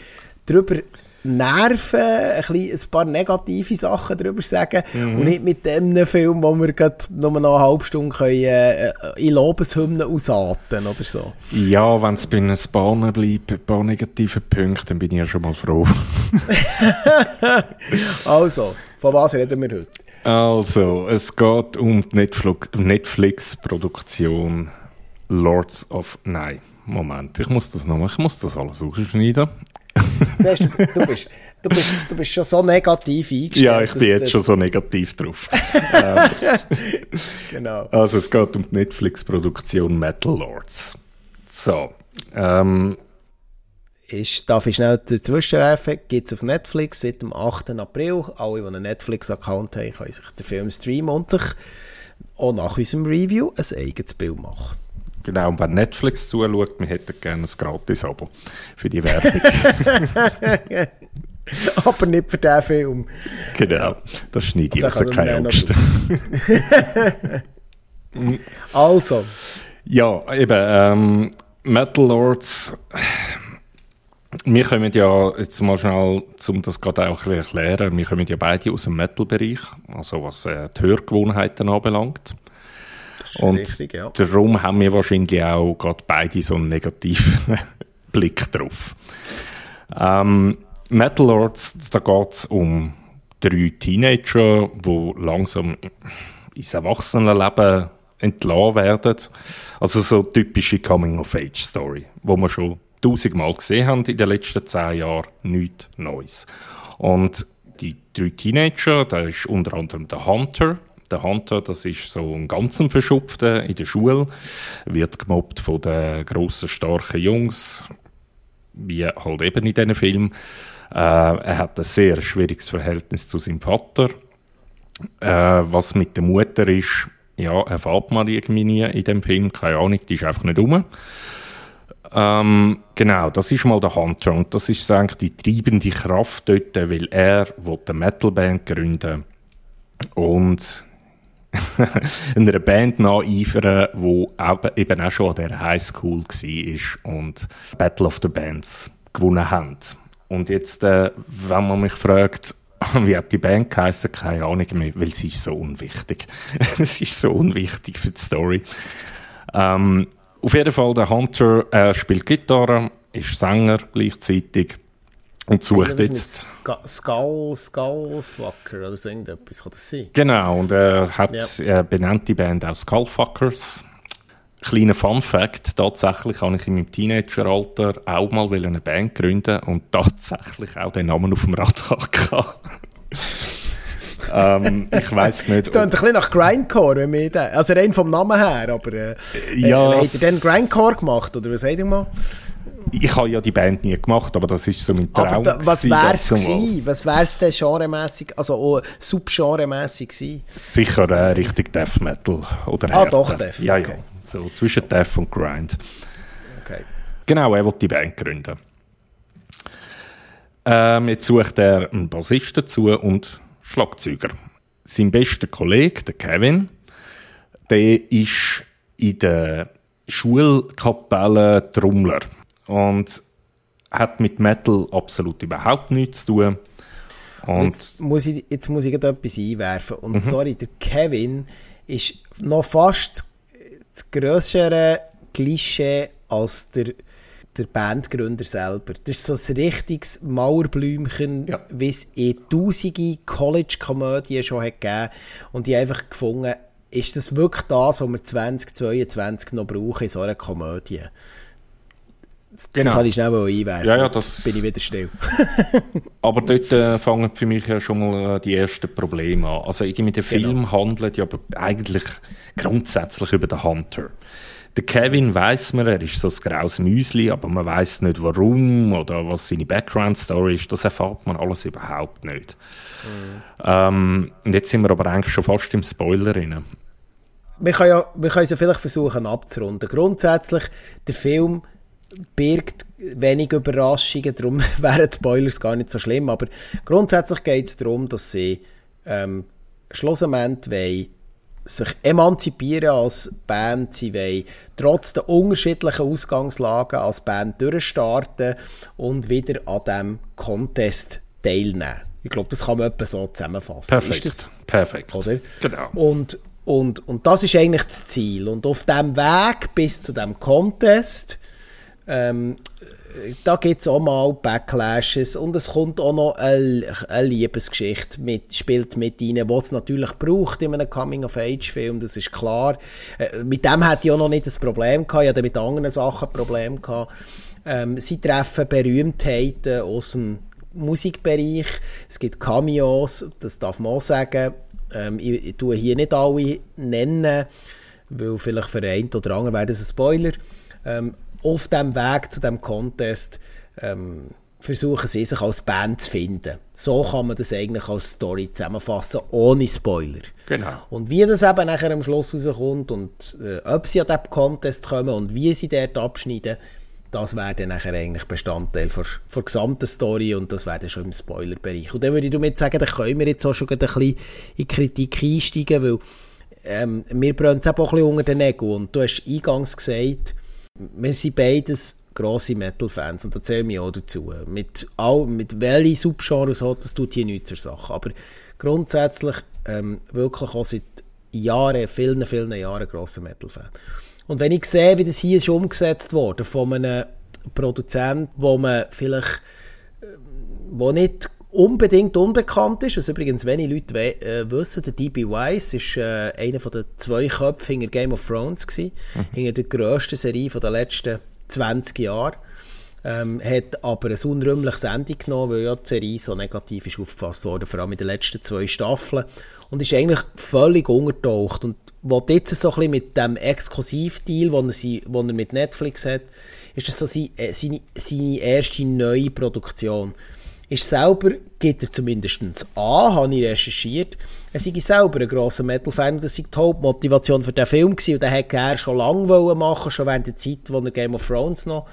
darüber Nerven, ein, bisschen, ein paar negative Sachen darüber sagen mhm. und nicht mit dem Film, wo wir gerade nur noch eine halbe Stunde können, äh, in Lobeshymnen ausatmen oder so. Ja, wenn es bei einem Bahnen bleibt, ein paar negative Punkte, dann bin ich ja schon mal froh. also, von was reden wir heute? Also, es geht um die Netflix-Produktion Lords of... Nein, Moment, ich muss das noch, ich muss das alles ausschneiden. Siehst, du, du, bist, du, bist, du bist schon so negativ eingestellt. Ja, ich bin jetzt schon so negativ drauf. Genau. Also es geht um die Netflix-Produktion Metal Lords. So. Ähm, ist, darf ich schnell dazwischen werfen, gibt es auf Netflix seit dem 8. April. Alle, die einen Netflix-Account haben, können sich den Film streamen und sich auch nach unserem Review ein eigenes Bild machen. Genau, und wer Netflix zuschaut, wir hätten gerne ein Gratis-Abo für die Werbung. Aber nicht für diesen Film. Genau, das schneide ich also keine Angst. also. Ja, eben, ähm, Metal Lords, wir kommen ja, jetzt mal schnell, um das gerade auch ein bisschen erklären, wir kommen ja beide aus dem Metal-Bereich, also was äh, die Hörgewohnheiten anbelangt. Und richtig, ja. darum haben wir wahrscheinlich auch gerade beide so einen negativen Blick drauf. Ähm, Metal Lords, da geht es um drei Teenager, die langsam ins Erwachsenenleben entlassen werden. Also so typische Coming-of-Age-Story, wo wir schon tausendmal gesehen haben in den letzten zehn Jahren. Nichts Neues. Und die drei Teenager, da ist unter anderem der Hunter. Der Hunter, das ist so ein ganzen Verschupfter in der Schule, wird gemobbt von den grossen, starken Jungs, wie halt eben in diesen Film. Äh, er hat ein sehr schwieriges Verhältnis zu seinem Vater. Äh, was mit der Mutter ist, ja, erfahrt man irgendwie nie in dem Film, keine Ahnung, die ist einfach nicht rum. Ähm, genau, das ist mal der Hunter und das ist eigentlich die treibende Kraft dort, weil er eine Metalband gründen und einer Band nacheifern, die eben auch schon an der Highschool war und Battle of the Bands gewonnen haben. Und jetzt, äh, wenn man mich fragt, wie hat die Band geheißen? Keine Ahnung mehr, weil sie ist so unwichtig. sie ist so unwichtig für die Story. Ähm, auf jeden Fall, der Hunter äh, spielt Gitarre, ist Sänger gleichzeitig und sucht jetzt... Skull, Skullfucker oder so irgendetwas, kann das sein? Genau, und er hat ja. er benennt die Band auch Skullfuckers. Kleiner Fun Fact, tatsächlich habe ich in meinem Teenageralter auch mal eine Band gründen und tatsächlich auch den Namen auf dem Radar gehabt. ähm, ich weiß nicht. Es klingt ein bisschen nach Grindcore, wenn wir den, also rein vom Namen her, aber äh, ja, äh, habt ihr denn Grindcore gemacht, oder was habt ihr mal? Ich habe ja die Band nie gemacht, aber das ist so mein Traum. Da, was wäre es gewesen? Was wäre es denn genremässig, also oh, subgenremässig gewesen? Sicher äh, richtig Death Metal oder Ah, Härte. doch, Death, ja, okay. ja. So zwischen Death und Grind. Okay. Genau, er will die Band gründen. Ähm, jetzt sucht er einen Bassist dazu und Schlagzeuger. Sein bester Kollege, der Kevin, der ist in der Schulkapelle Trommler und hat mit Metal absolut überhaupt nichts zu tun. Und jetzt, muss ich, jetzt muss ich etwas einwerfen. Und mhm. sorry, der Kevin ist noch fast das grössere Klischee als der, der Bandgründer selber. Das ist so ein richtiges Mauerblümchen, ja. wie es in tausende College-Komödien schon hat gegeben Und ich einfach gefunden, ist das wirklich das, was wir 2022 noch brauchen in so einer Komödie? Das, genau. das habe ich schnell einwerfen. Ja, ja, das bin ich wieder still. aber dort äh, fangen für mich ja schon mal äh, die ersten Probleme an. Also irgendwie der Film genau. handelt ja aber eigentlich grundsätzlich über den Hunter. Der Kevin weiß man, er ist so ein graues Müsli, aber man weiß nicht warum oder was seine Background-Story ist. Das erfahrt man alles überhaupt nicht. Mhm. Ähm, und jetzt sind wir aber eigentlich schon fast im Spoiler drin. Wir können, ja, wir können es ja vielleicht versuchen abzurunden. Grundsätzlich, der Film birgt wenig Überraschungen, darum wären Spoilers gar nicht so schlimm, aber grundsätzlich geht es darum, dass sie ähm, schlussendlich wollen sich emanzipieren als Band, sie wollen trotz der unterschiedlichen Ausgangslagen als Band durchstarten und wieder an diesem Contest teilnehmen. Ich glaube, das kann man etwa so zusammenfassen. Perfekt. Ist das, Perfekt. Oder? Genau. Und, und, und das ist eigentlich das Ziel. Und auf dem Weg bis zu dem Contest ähm, da gibt es auch mal Backlashes und es kommt auch noch eine, eine Liebesgeschichte mit, spielt mit rein, die es natürlich braucht in einem Coming-of-Age-Film, das ist klar. Äh, mit dem hatte ich auch noch nicht das Problem gehabt, ich hatte mit anderen Sachen ein Problem gehabt. Ähm, sie treffen Berühmtheiten aus dem Musikbereich, es gibt Cameos, das darf man auch sagen. Ähm, ich, ich tue hier nicht alle nennen, weil vielleicht für einen oder anderen wäre das ein Spoiler. Ähm, auf dem Weg zu dem Contest ähm, versuchen sie sich als Band zu finden. So kann man das eigentlich als Story zusammenfassen, ohne Spoiler. Genau. Und wie das eben nachher am Schluss rauskommt und äh, ob sie an diesen Contest kommen und wie sie dort abschneiden, das wäre dann nachher eigentlich Bestandteil der, der gesamten Story und das wäre dann schon im Spoilerbereich. Und dann würde ich damit sagen, da können wir jetzt auch schon ein bisschen in Kritik einsteigen, weil ähm, mir brennt es auch ein bisschen unter den Nägeln. Und du hast eingangs gesagt, wir sind beides grosse Metal-Fans und da zähle ich auch dazu. Mit, mit welchen Subgenres hat, das tut hier nichts zur Sache. Aber grundsätzlich ähm, wirklich auch seit Jahren, vielen, vielen Jahren grosser Metal-Fan. Und wenn ich sehe, wie das hier ist umgesetzt wurde, von einem Produzent, wo man vielleicht, äh, wo nicht unbedingt unbekannt ist, was übrigens wenige Leute we äh, wissen, der D.B. Weiss ist äh, einer von den zwei Köpfen hinter Game of Thrones gewesen, mhm. hinter der grössten Serie der letzten 20 Jahre. Ähm, hat aber ein unrühmliches Ende genommen, weil ja die Serie so negativ ist aufgefasst worden, vor allem in den letzten zwei Staffeln. Und ist eigentlich völlig untertaucht. Und was jetzt so ein bisschen mit dem Exklusivdeal, den er, den er mit Netflix hat, ist das so seine, äh, seine, seine erste neue Produktion ist selber, gibt er zumindest an, habe ich recherchiert, er sei selber ein grosser Metal-Fan und das sei die Hauptmotivation für den Film gewesen. Und den hätte er schon lange machen schon während der Zeit, wo er Game of Thrones noch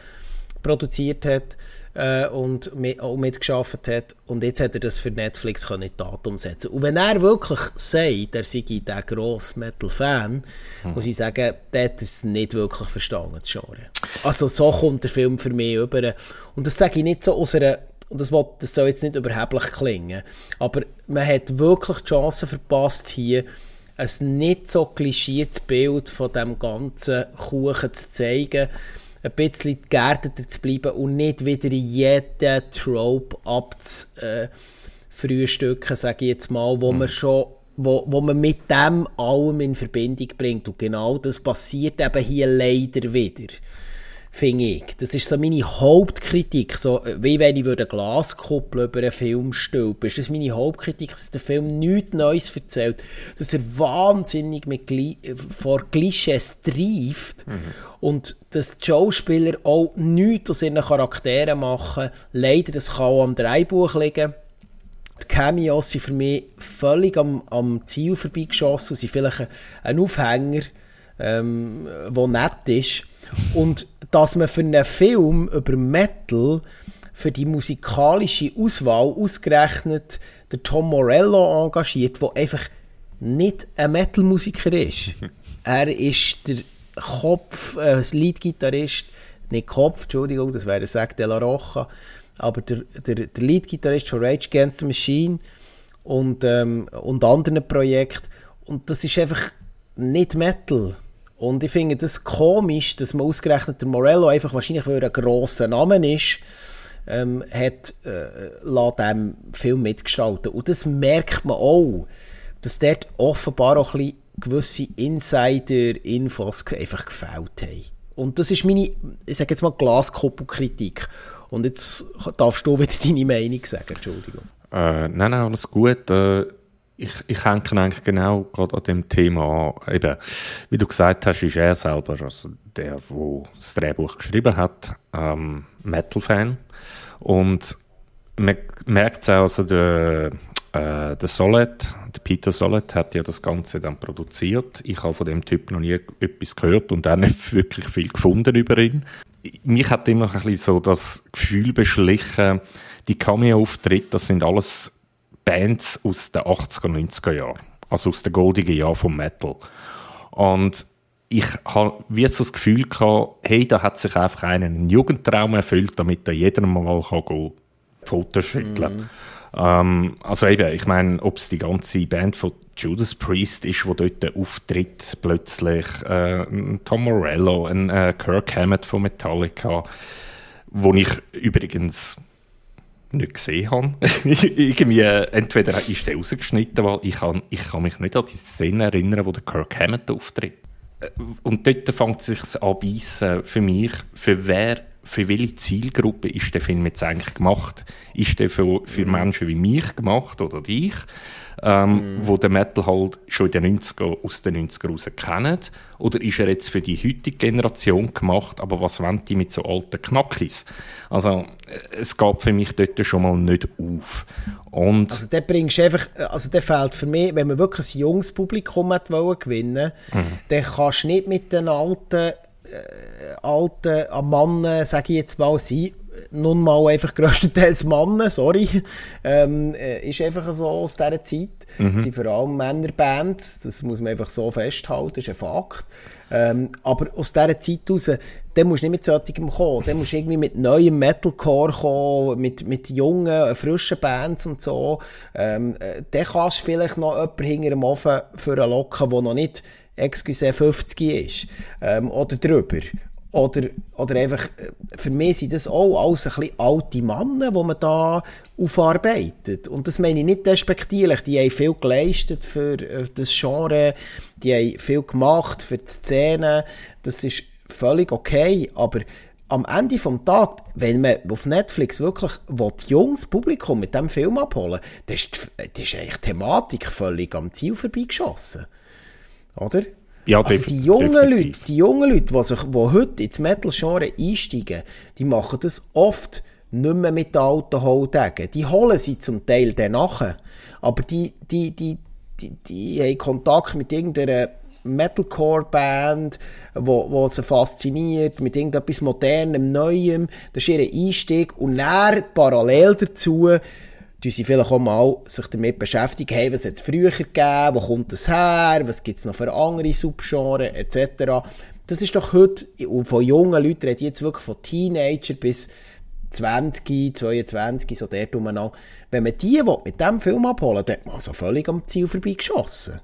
produziert hat äh, und mit, auch mitgeschafft hat. Und jetzt hat er das für Netflix können Tat umsetzen und wenn er wirklich sagt, er sei der grosse Metal-Fan, hm. muss ich sagen, der hat es nicht wirklich verstanden, das Genre. Also so kommt der Film für mich über. Und das sage ich nicht so aus einer und das, will, das soll jetzt nicht überheblich klingen, aber man hat wirklich die Chance verpasst, hier ein nicht so klischiertes Bild von dem ganzen Kuchen zu zeigen, ein bisschen geerdeter zu bleiben und nicht wieder jeden Trope abzufrühstücken, sage ich jetzt mal, wo mhm. man schon wo, wo man mit dem allem in Verbindung bringt. Und genau das passiert eben hier leider wieder finde ich. Das ist so meine Hauptkritik. So, wie wenn ich eine Glaskuppel über einen Film stülpen. Das ist meine Hauptkritik, dass der Film nichts Neues erzählt. Dass er wahnsinnig mit Gli vor Klischees treibt. Mhm. Und dass die Schauspieler auch nichts aus ihren Charakteren machen. Leider, das kann auch am Dreibuch liegen. Die Cameos sind für mich völlig am, am Ziel vorbeigeschossen und sind vielleicht ein Aufhänger, ähm, der nett ist. Und dass man für einen Film über Metal für die musikalische Auswahl ausgerechnet der Tom Morello engagiert, der einfach nicht ein Metal-Musiker ist. er ist der Kopf, äh, Leadgitarrist, nicht Kopf, Entschuldigung, das wäre Zack de la Rocha, aber der, der, der Leadgitarrist von Rage Against the Machine und, ähm, und anderen Projekten. Und das ist einfach nicht Metal. Und ich finde das komisch, dass man ausgerechnet der Morello einfach wahrscheinlich, weil er ein grosser Name ist, ähm, hat äh, dem Film mitgestalten. Und das merkt man auch, dass dort offenbar auch ein gewisse Insider-Infos einfach gefällt haben. Und das ist meine, ich sage jetzt mal Glaskuppelkritik. Und jetzt darfst du wieder deine Meinung sagen, Entschuldigung. Äh, nein, nein, alles gut. Äh, ich, ich hänge eigentlich genau gerade an dem Thema an. Eben, wie du gesagt hast, ist er selber, also der, der das Drehbuch geschrieben hat, ähm, Metal-Fan. Und man merkt es auch, also der, äh, der Solid, der Peter Solid hat ja das Ganze dann produziert. Ich habe von dem Typ noch nie etwas gehört und auch nicht wirklich viel gefunden über ihn. Mich hat immer ein bisschen so das Gefühl beschlichen, die Cameo-Auftritte, das sind alles Bands aus den 80er, 90er Jahren. Also aus den goldigen Jahren vom Metal. Und ich habe wie so das Gefühl gehabt, hey, da hat sich einfach einen Jugendtraum erfüllt, damit er jeder mal kann gehen, Fotos schütteln mm. ähm, Also eben, ich meine, ob es die ganze Band von Judas Priest ist, wo dort auftritt, plötzlich äh, Tom Morello, ein äh, Kirk Hammett von Metallica, wo ich übrigens nicht gesehen habe. Irgendwie, entweder ist der rausgeschnitten, weil ich kann, ich kann mich nicht an die Szene erinnern, wo der Kirk Hammett auftritt. Äh, und dort fängt es sich an für mich, für wer, für welche Zielgruppe ist der Film jetzt eigentlich gemacht? Ist der für, für mhm. Menschen wie mich gemacht oder dich? ähm, mm. wo der Metal halt schon in den 90er, aus den 90er raus kennen? Oder ist er jetzt für die heutige Generation gemacht, aber was wollen die mit so alten Knackis? Also, äh, es gab für mich dort schon mal nicht auf. Und also, der bringst einfach, also, der fehlt für mich, wenn man wirklich ein junges Publikum hat wollen gewinnen, mm. dann kannst du nicht mit den alten, äh, alten Mannen, sage ich jetzt mal, sein nun mal einfach größtenteils Männer, sorry, ähm, äh, ist einfach so aus dieser Zeit. Mhm. sind vor allem Männerbands, das muss man einfach so festhalten, das ist ein Fakt. Ähm, aber aus dieser Zeit heraus, dann musst du nicht mit solchem kommen, dann musst du irgendwie mit neuem Metalcore kommen, mit, mit jungen, frischen Bands und so. Ähm, äh, dann kannst du vielleicht noch jemanden hinter dem Ofen für einen locken, der noch nicht excuse 50 ist, ähm, oder drüber. oder, oder einfach, äh, für mich sind das auch alles ein bisschen alte Männer, die man da aufarbeitet. Und das meine ich nicht despektierlich. Die haben viel geleistet für äh, das Genre, die haben viel gemacht für die Szene. Das ist völlig okay, aber am Ende des Tages, wenn man auf Netflix wirklich das junges Publikum mit diesem Film abholen dann ist, die, ist eigentlich die Thematik völlig am Ziel vorbeigeschossen. Oder? Ja, also die jungen definitiv. Leute, die jungen Leute, die, sich, die heute ins Metal-Genre einsteigen, die machen das oft nicht mehr mit den alten Holdegen. Die holen sie zum Teil dann nachher. Aber die, die, die, die, die haben Kontakt mit irgendeiner Metalcore-Band, wo, wo sie fasziniert, mit irgendetwas Modernem, Neuem. Das ist ihr Einstieg. Und dann parallel dazu tun sie vielleicht auch mal sich damit beschäftigen, hey, was hat es früher gegeben, wo kommt das her, was gibt es noch für andere Subgenres, etc. Das ist doch heute, und von jungen Leuten rede jetzt wirklich von Teenager bis 20, 22, so der umeinander. Wenn man die mit diesem Film abholen dann hat man so völlig am Ziel vorbeigeschossen.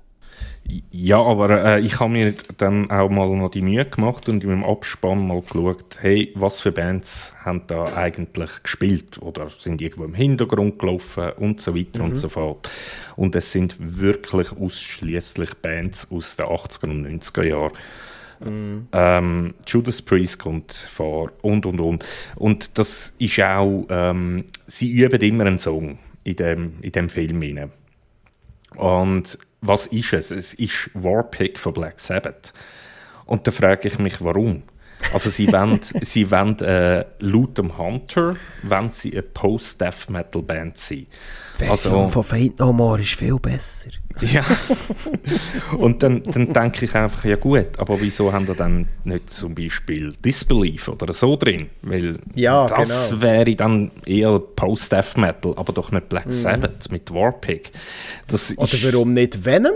Ja, aber äh, ich habe mir dann auch mal noch die Mühe gemacht und in meinem Abspann mal geschaut, hey, was für Bands haben da eigentlich gespielt oder sind irgendwo im Hintergrund gelaufen und so weiter mhm. und so fort. Und es sind wirklich ausschließlich Bands aus den 80er und 90er Jahren. Mhm. Ähm, Judas Priest kommt vor und und und. Und das ist auch, ähm, sie üben immer einen Song in dem, in dem Film hinein. Und was ist es? Es ist Warpick von Black Sabbath. Und da frage ich mich, warum? Also sie wollen, sie wollen äh, laut dem Hunter wollen sie eine Post-Death-Metal-Band sein. Die Version also, von Fate No More ist viel besser. Ja. Und dann, dann denke ich einfach, ja gut, aber wieso haben wir dann nicht zum Beispiel Disbelief oder so drin? Weil ja, das genau. wäre dann eher Post-Death-Metal, aber doch nicht Black mhm. Sabbath mit Warpig. Das oder warum nicht Venom?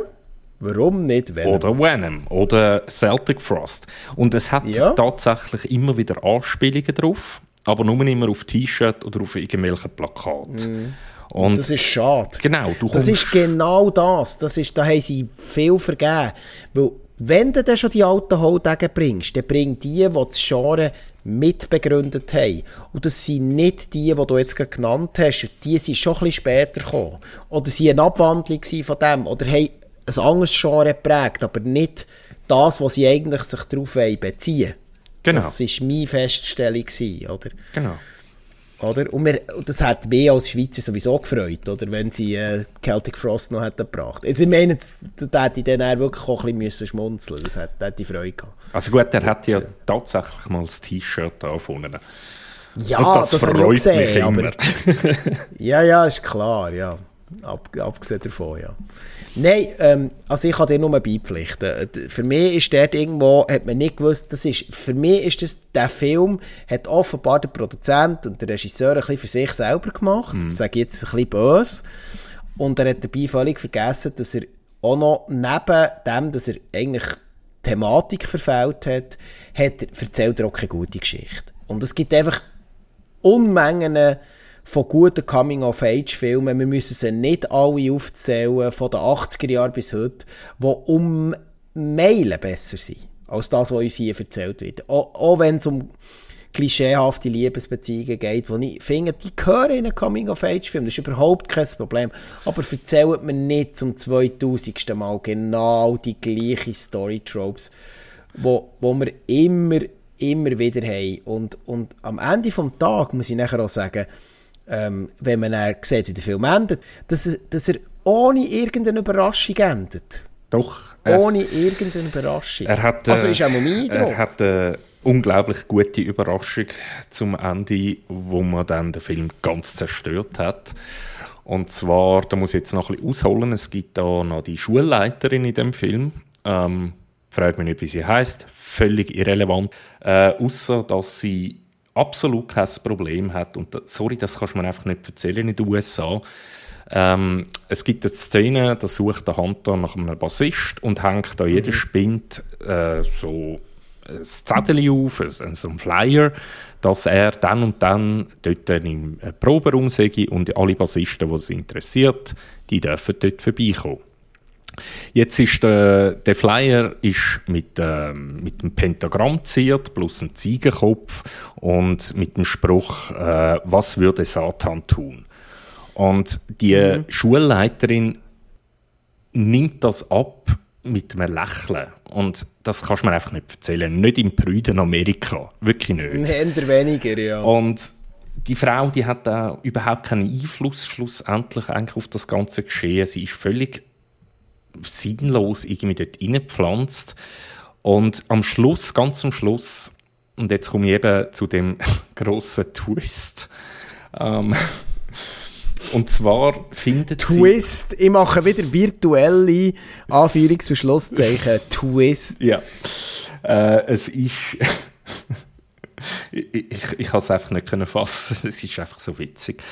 Warum nicht Venom? Oder Venom oder Celtic Frost. Und es hat ja. tatsächlich immer wieder Anspielungen drauf, aber nur immer auf T-Shirt oder auf irgendwelchen Plakaten. Mm. Und das ist schade. Genau. Du das ist genau das. das ist, da haben sie viel vergeben. Weil, wenn du dann schon die alten Holdegen bringst, dann bring die, die das Genre mitbegründet haben. Und das sind nicht die, die du jetzt genannt hast. Die sind schon ein bisschen später gekommen. Oder sie eine Abwandlung von dem. Oder haben ein anderes Genre geprägt, aber nicht das, was sie eigentlich sich darauf beziehen Genau. Das war meine Feststellung, oder? Genau. Oder? Und, wir, und das hat mich als Schweizer sowieso gefreut, oder? wenn sie äh, Celtic Frost noch hätten gebracht. Also ich meine, da hätte ich dann wirklich auch ein bisschen schmunzeln Das hat, hätte ich Freude gehabt. Also gut, er hat ja tatsächlich mal das T-Shirt da vorne. Ja, das, das habe ich auch gesehen. Aber, ja, ja, ist klar, ja. Ab, abgesehen davon, ja. Nein, ähm, also ich kann dir nur beipflichten. Für mich ist dort irgendwo, hat man nicht gewusst, das ist, für mich ist das, der Film hat offenbar der Produzent und der Regisseur ein bisschen für sich selber gemacht. Mhm. Das sage ich jetzt ein bisschen böse. Und er hat dabei völlig vergessen, dass er auch noch neben dem, dass er eigentlich Thematik verfehlt hat, hat erzählt er auch keine gute Geschichte. Und es gibt einfach Unmengen von guten Coming-of-Age-Filmen, wir müssen sie nicht alle aufzählen, von den 80er Jahren bis heute, die um Meilen besser sind, als das, was uns hier erzählt wird. Auch, auch wenn es um klischeehafte Liebesbeziehungen geht, wo ich finde, die gehören in einen Coming-of-Age-Film, das ist überhaupt kein Problem. Aber erzählt mir nicht zum 2000. Mal genau die gleichen Story-Tropes, wo, wo wir immer, immer wieder haben. Und, und am Ende des Tages muss ich nachher auch sagen, ähm, wenn man dann sieht, wie der Film endet, dass, er, dass er ohne irgendeine Überraschung endet. Doch. Er, ohne irgendeine Überraschung. Er hat, also ist auch mein Eindruck. Er hat eine unglaublich gute Überraschung zum Ende, wo man dann den Film ganz zerstört hat. Und zwar, da muss ich jetzt noch ein bisschen ausholen, es gibt da noch die Schulleiterin in dem Film. Ähm, fragt mich nicht, wie sie heißt. Völlig irrelevant. Äh, außer dass sie absolut kein Problem hat. Und sorry, das kannst du mir einfach nicht erzählen in den USA. Ähm, es gibt eine Szene, da sucht der Hunter nach einem Bassist und hängt da mhm. jeder Spind äh, so ein Zettel auf, so ein Flyer, dass er dann und dann dort im Proberaum sei und alle Bassisten, die es interessiert, die dürfen dort vorbeikommen. Jetzt ist der, der Flyer ist mit, ähm, mit dem Pentagramm ziert plus einem Ziegenkopf und mit dem Spruch, äh, was würde Satan tun? Und die mhm. Schulleiterin nimmt das ab mit einem Lächeln. Und das kannst du mir einfach nicht erzählen. Nicht im prüden Amerika. Wirklich nicht. Eher weniger, ja. Und die Frau, die hat da überhaupt keinen Einfluss schlussendlich eigentlich auf das ganze Geschehen. Sie ist völlig sinnlos irgendwie dort reingepflanzt. Und am Schluss, ganz am Schluss, und jetzt komme ich eben zu dem grossen Twist, ähm, und zwar findet Twist. Ich mache wieder virtuelle Anführungs- und Schlusszeichen. Twist. Ja. Äh, es ist. ich ich, ich kann es einfach nicht fassen. Es ist einfach so witzig.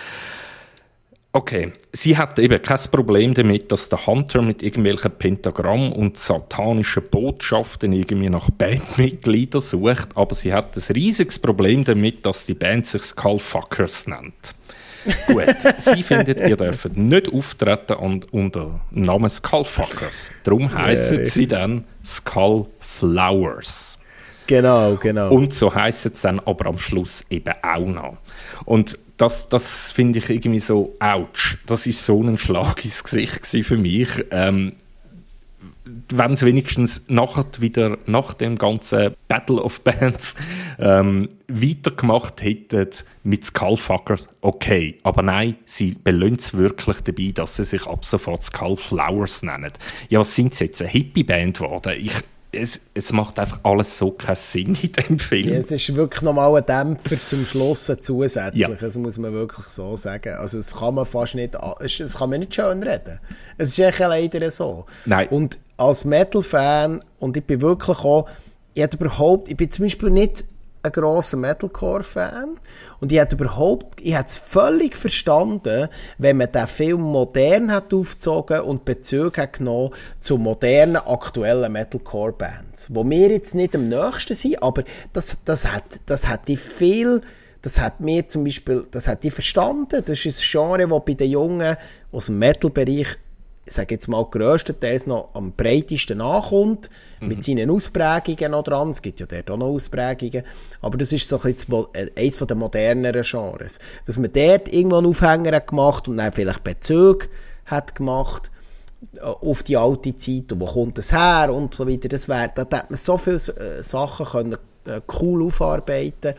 Okay, sie hat eben kein Problem damit, dass der Hunter mit irgendwelchen Pentagramm und satanischen Botschaften irgendwie nach Bandmitgliedern sucht, aber sie hat ein riesiges Problem damit, dass die Band sich Skullfuckers nennt. Gut, sie findet, ihr dürft nicht auftreten und unter dem Namen Skullfuckers. Darum heißen ja, sie dann Skullflowers. Genau, genau. Und so heißt es dann aber am Schluss eben auch noch. Und das, das finde ich irgendwie so, ouch, das ist so ein Schlag ins Gesicht für mich. Ähm, wenn es wenigstens nachher wieder nach dem ganzen Battle of Bands ähm, weitergemacht hätten mit Skullfuckers, okay. Aber nein, sie belohnt es wirklich dabei, dass sie sich ab sofort Skullflowers nennen. Ja, was sind sie jetzt? Eine Hippie-Band geworden? Ich, es, es macht einfach alles so keinen Sinn in dem Film. Ja, es ist wirklich nochmal ein Dämpfer zum Schluss zusätzlich, ja. das muss man wirklich so sagen. Also das kann man fast nicht, das kann man nicht schön reden. Es ist echt leider so. Nein. Und als Metal-Fan, und ich bin wirklich auch, ich überhaupt, ich bin zum Beispiel nicht ein grosser Metalcore-Fan. Und ich hätte überhaupt, ich hätte es völlig verstanden, wenn man den Film modern hat aufgezogen und Bezug hat genommen zu modernen, aktuellen Metalcore-Bands. Wo wir jetzt nicht am nächsten sind, aber das, das hat, das hat die viel, das hat mir zum Beispiel, das hat die verstanden. Das ist ein Genre, das bei den Jungen aus dem Metal-Bereich ich sage jetzt mal, grösstenteils noch am breitesten ankommt, mhm. mit seinen Ausprägungen noch dran. Es gibt ja dort auch noch Ausprägungen. Aber das ist so ein bisschen äh, eines der moderneren Genres. Dass man dort irgendwo einen Aufhänger hat gemacht und dann vielleicht Bezug hat gemacht äh, auf die alte Zeit und wo kommt es her und so weiter. Das wär, da hat man so viele äh, Sachen können, cool aufarbeiten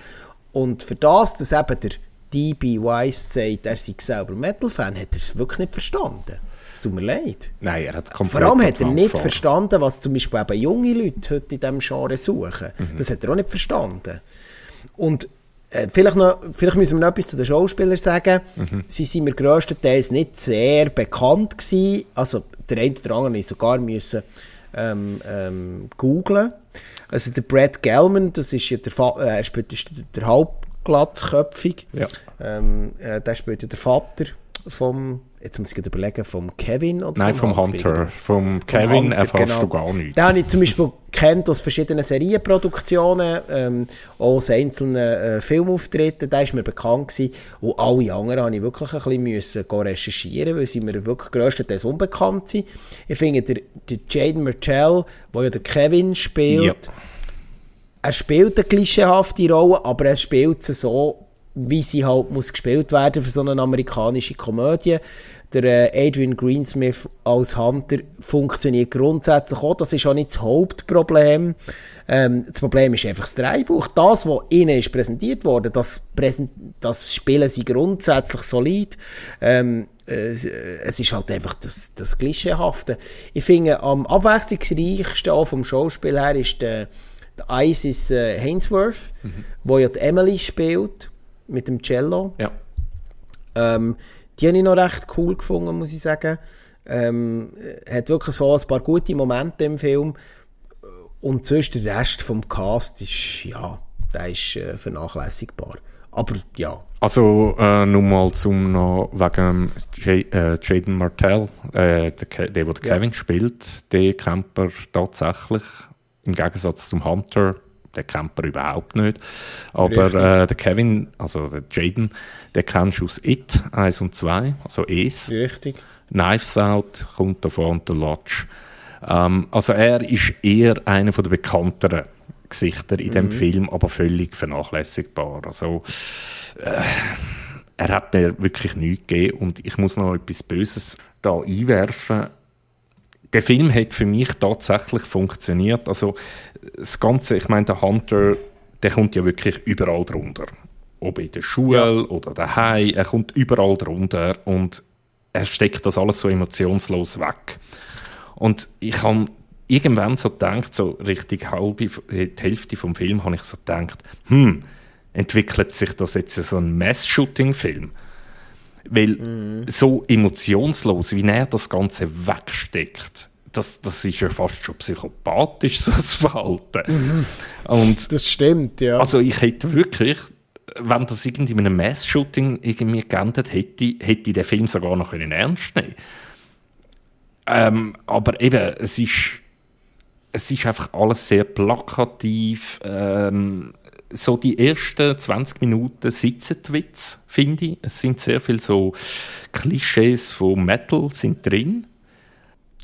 und für das, dass eben der D.B. Weiss sagt, er sei selber Metal-Fan, hat er es wirklich nicht verstanden. Es tut mir leid. Nein, er hat Vor allem hat er nicht verstanden, was zum Beispiel eben junge Leute heute in diesem Genre suchen. Mhm. Das hat er auch nicht verstanden. Und äh, vielleicht, noch, vielleicht müssen wir noch etwas zu den Schauspielern sagen. Mhm. Sie sind mir grösstenteils nicht sehr bekannt gewesen. Also der eine oder andere musste sogar müssen, ähm, ähm, googlen. Also der Brad Gelman, das ist ja der, äh, er spielt der Halbglatzköpfig. Ja. Ähm, äh, der spielt ja der Vater vom jetzt muss ich überlegen, vom Kevin oder Nein, vom, vom Hunter. Vom Kevin Hunter, erfährst genau. du gar nichts. Den habe ich zum Beispiel kennt aus verschiedenen Serienproduktionen, ähm, auch aus einzelnen äh, Filmauftritten, der ist mir bekannt gewesen. Und alle anderen habe ich wirklich ein bisschen müssen recherchieren, weil sie mir wirklich grösstenteils unbekannt sind. Ich finde, der, der Jaden Martell, der ja der Kevin spielt, ja. er spielt eine klischeehafte Rolle, aber er spielt sie so, wie sie halt muss gespielt werden für so eine amerikanische Komödie. Der äh, Adrian Greensmith als Hunter funktioniert grundsätzlich auch. Das ist auch nicht das Hauptproblem. Ähm, das Problem ist einfach das Drehbuch. Das, was ihnen ist präsentiert wurde, das, präsent das spielen sie grundsätzlich solid. Ähm, äh, es ist halt einfach das, das Klischeehafte. Ich finde, am abwechslungsreichsten auch vom Schauspiel her ist der, der Isis äh, Hainsworth, mhm. wo ja die Emily spielt mit dem Cello. Ja. Ähm, die habe ich noch recht cool gefunden, muss ich sagen. Ähm, hat wirklich so ein paar gute Momente im Film. Und sonst der Rest vom Cast ist, ja, der ist äh, vernachlässigbar. Aber ja. Also äh, nur mal zum noch wegen J äh, Jaden Martell, äh, der, der, der Kevin ja. spielt, den kennt tatsächlich im Gegensatz zum Hunter den kennt man überhaupt nicht. Aber äh, der Kevin, also der Jaden, der kennst du aus It 1 und 2, also Es. Richtig. Knives Out kommt davon, der Lodge. Ähm, also er ist eher einer der bekannteren Gesichter in dem mhm. Film, aber völlig vernachlässigbar. Also äh, er hat mir wirklich nichts gegeben und ich muss noch etwas Böses da einwerfen. Der Film hat für mich tatsächlich funktioniert. Also das Ganze, ich meine, der Hunter, der kommt ja wirklich überall drunter. Ob in der Schule ja. oder daheim, er kommt überall drunter und er steckt das alles so emotionslos weg. Und ich habe irgendwann so gedacht, so richtig halbe, die Hälfte vom Film, habe ich so gedacht, hm, entwickelt sich das jetzt so ein Mass-Shooting-Film? Weil mhm. so emotionslos, wie er das Ganze wegsteckt, das, das ist ja fast schon psychopathisch, so ein Verhalten. Mhm. Und das stimmt, ja. Also ich hätte wirklich, wenn das irgendwie in einem Mass-Shooting irgendwie geendet hätte, hätte ich den Film sogar noch ernst nehmen ähm, aber eben, es ist, es ist einfach alles sehr plakativ. Ähm, so die ersten 20 Minuten sitzen die finde ich. Es sind sehr viele so Klischees von Metal sind drin.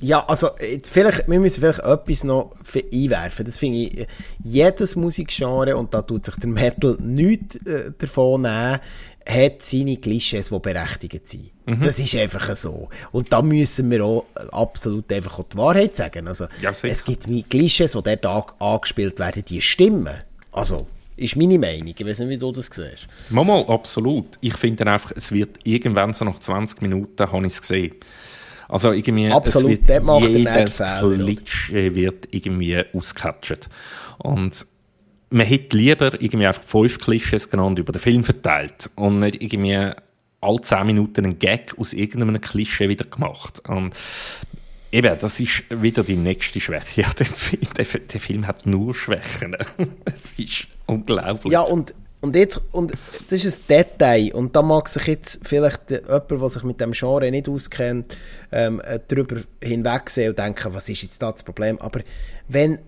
Ja, also vielleicht, wir müssen vielleicht etwas noch einwerfen. Das finde ich, jedes Musikgenre, und da tut sich der Metal nichts äh, davon nehmen, hat seine Klischees, die berechtigt sind. Mhm. Das ist einfach so. Und da müssen wir auch absolut einfach auch die Wahrheit sagen. Also, ja, es gibt Klischees, die dort angespielt werden, die stimmen. Also, ist meine Meinung. Ich weiß nicht, wie du das siehst. Mal, absolut. Ich finde einfach, es wird irgendwann so nach 20 Minuten, habe ich es gesehen. Also irgendwie, Absolut, es wird macht jedes Klischee wird irgendwie ausgecatcht. Und man hätte lieber irgendwie einfach fünf Klischees genannt über den Film verteilt und nicht irgendwie alle zehn Minuten einen Gag aus irgendeinem Klischee wieder gemacht. Und eben, das ist wieder die nächste Schwäche. Ja, der, Film, der, der Film hat nur Schwächen. Es ist unglaublich. Ja, und und jetzt, und das ist ein Detail, und da mag sich jetzt vielleicht jemand, der sich mit dem Genre nicht auskennt, ähm, äh, darüber hinwegsehen und denken, was ist jetzt da das Problem? Aber wenn,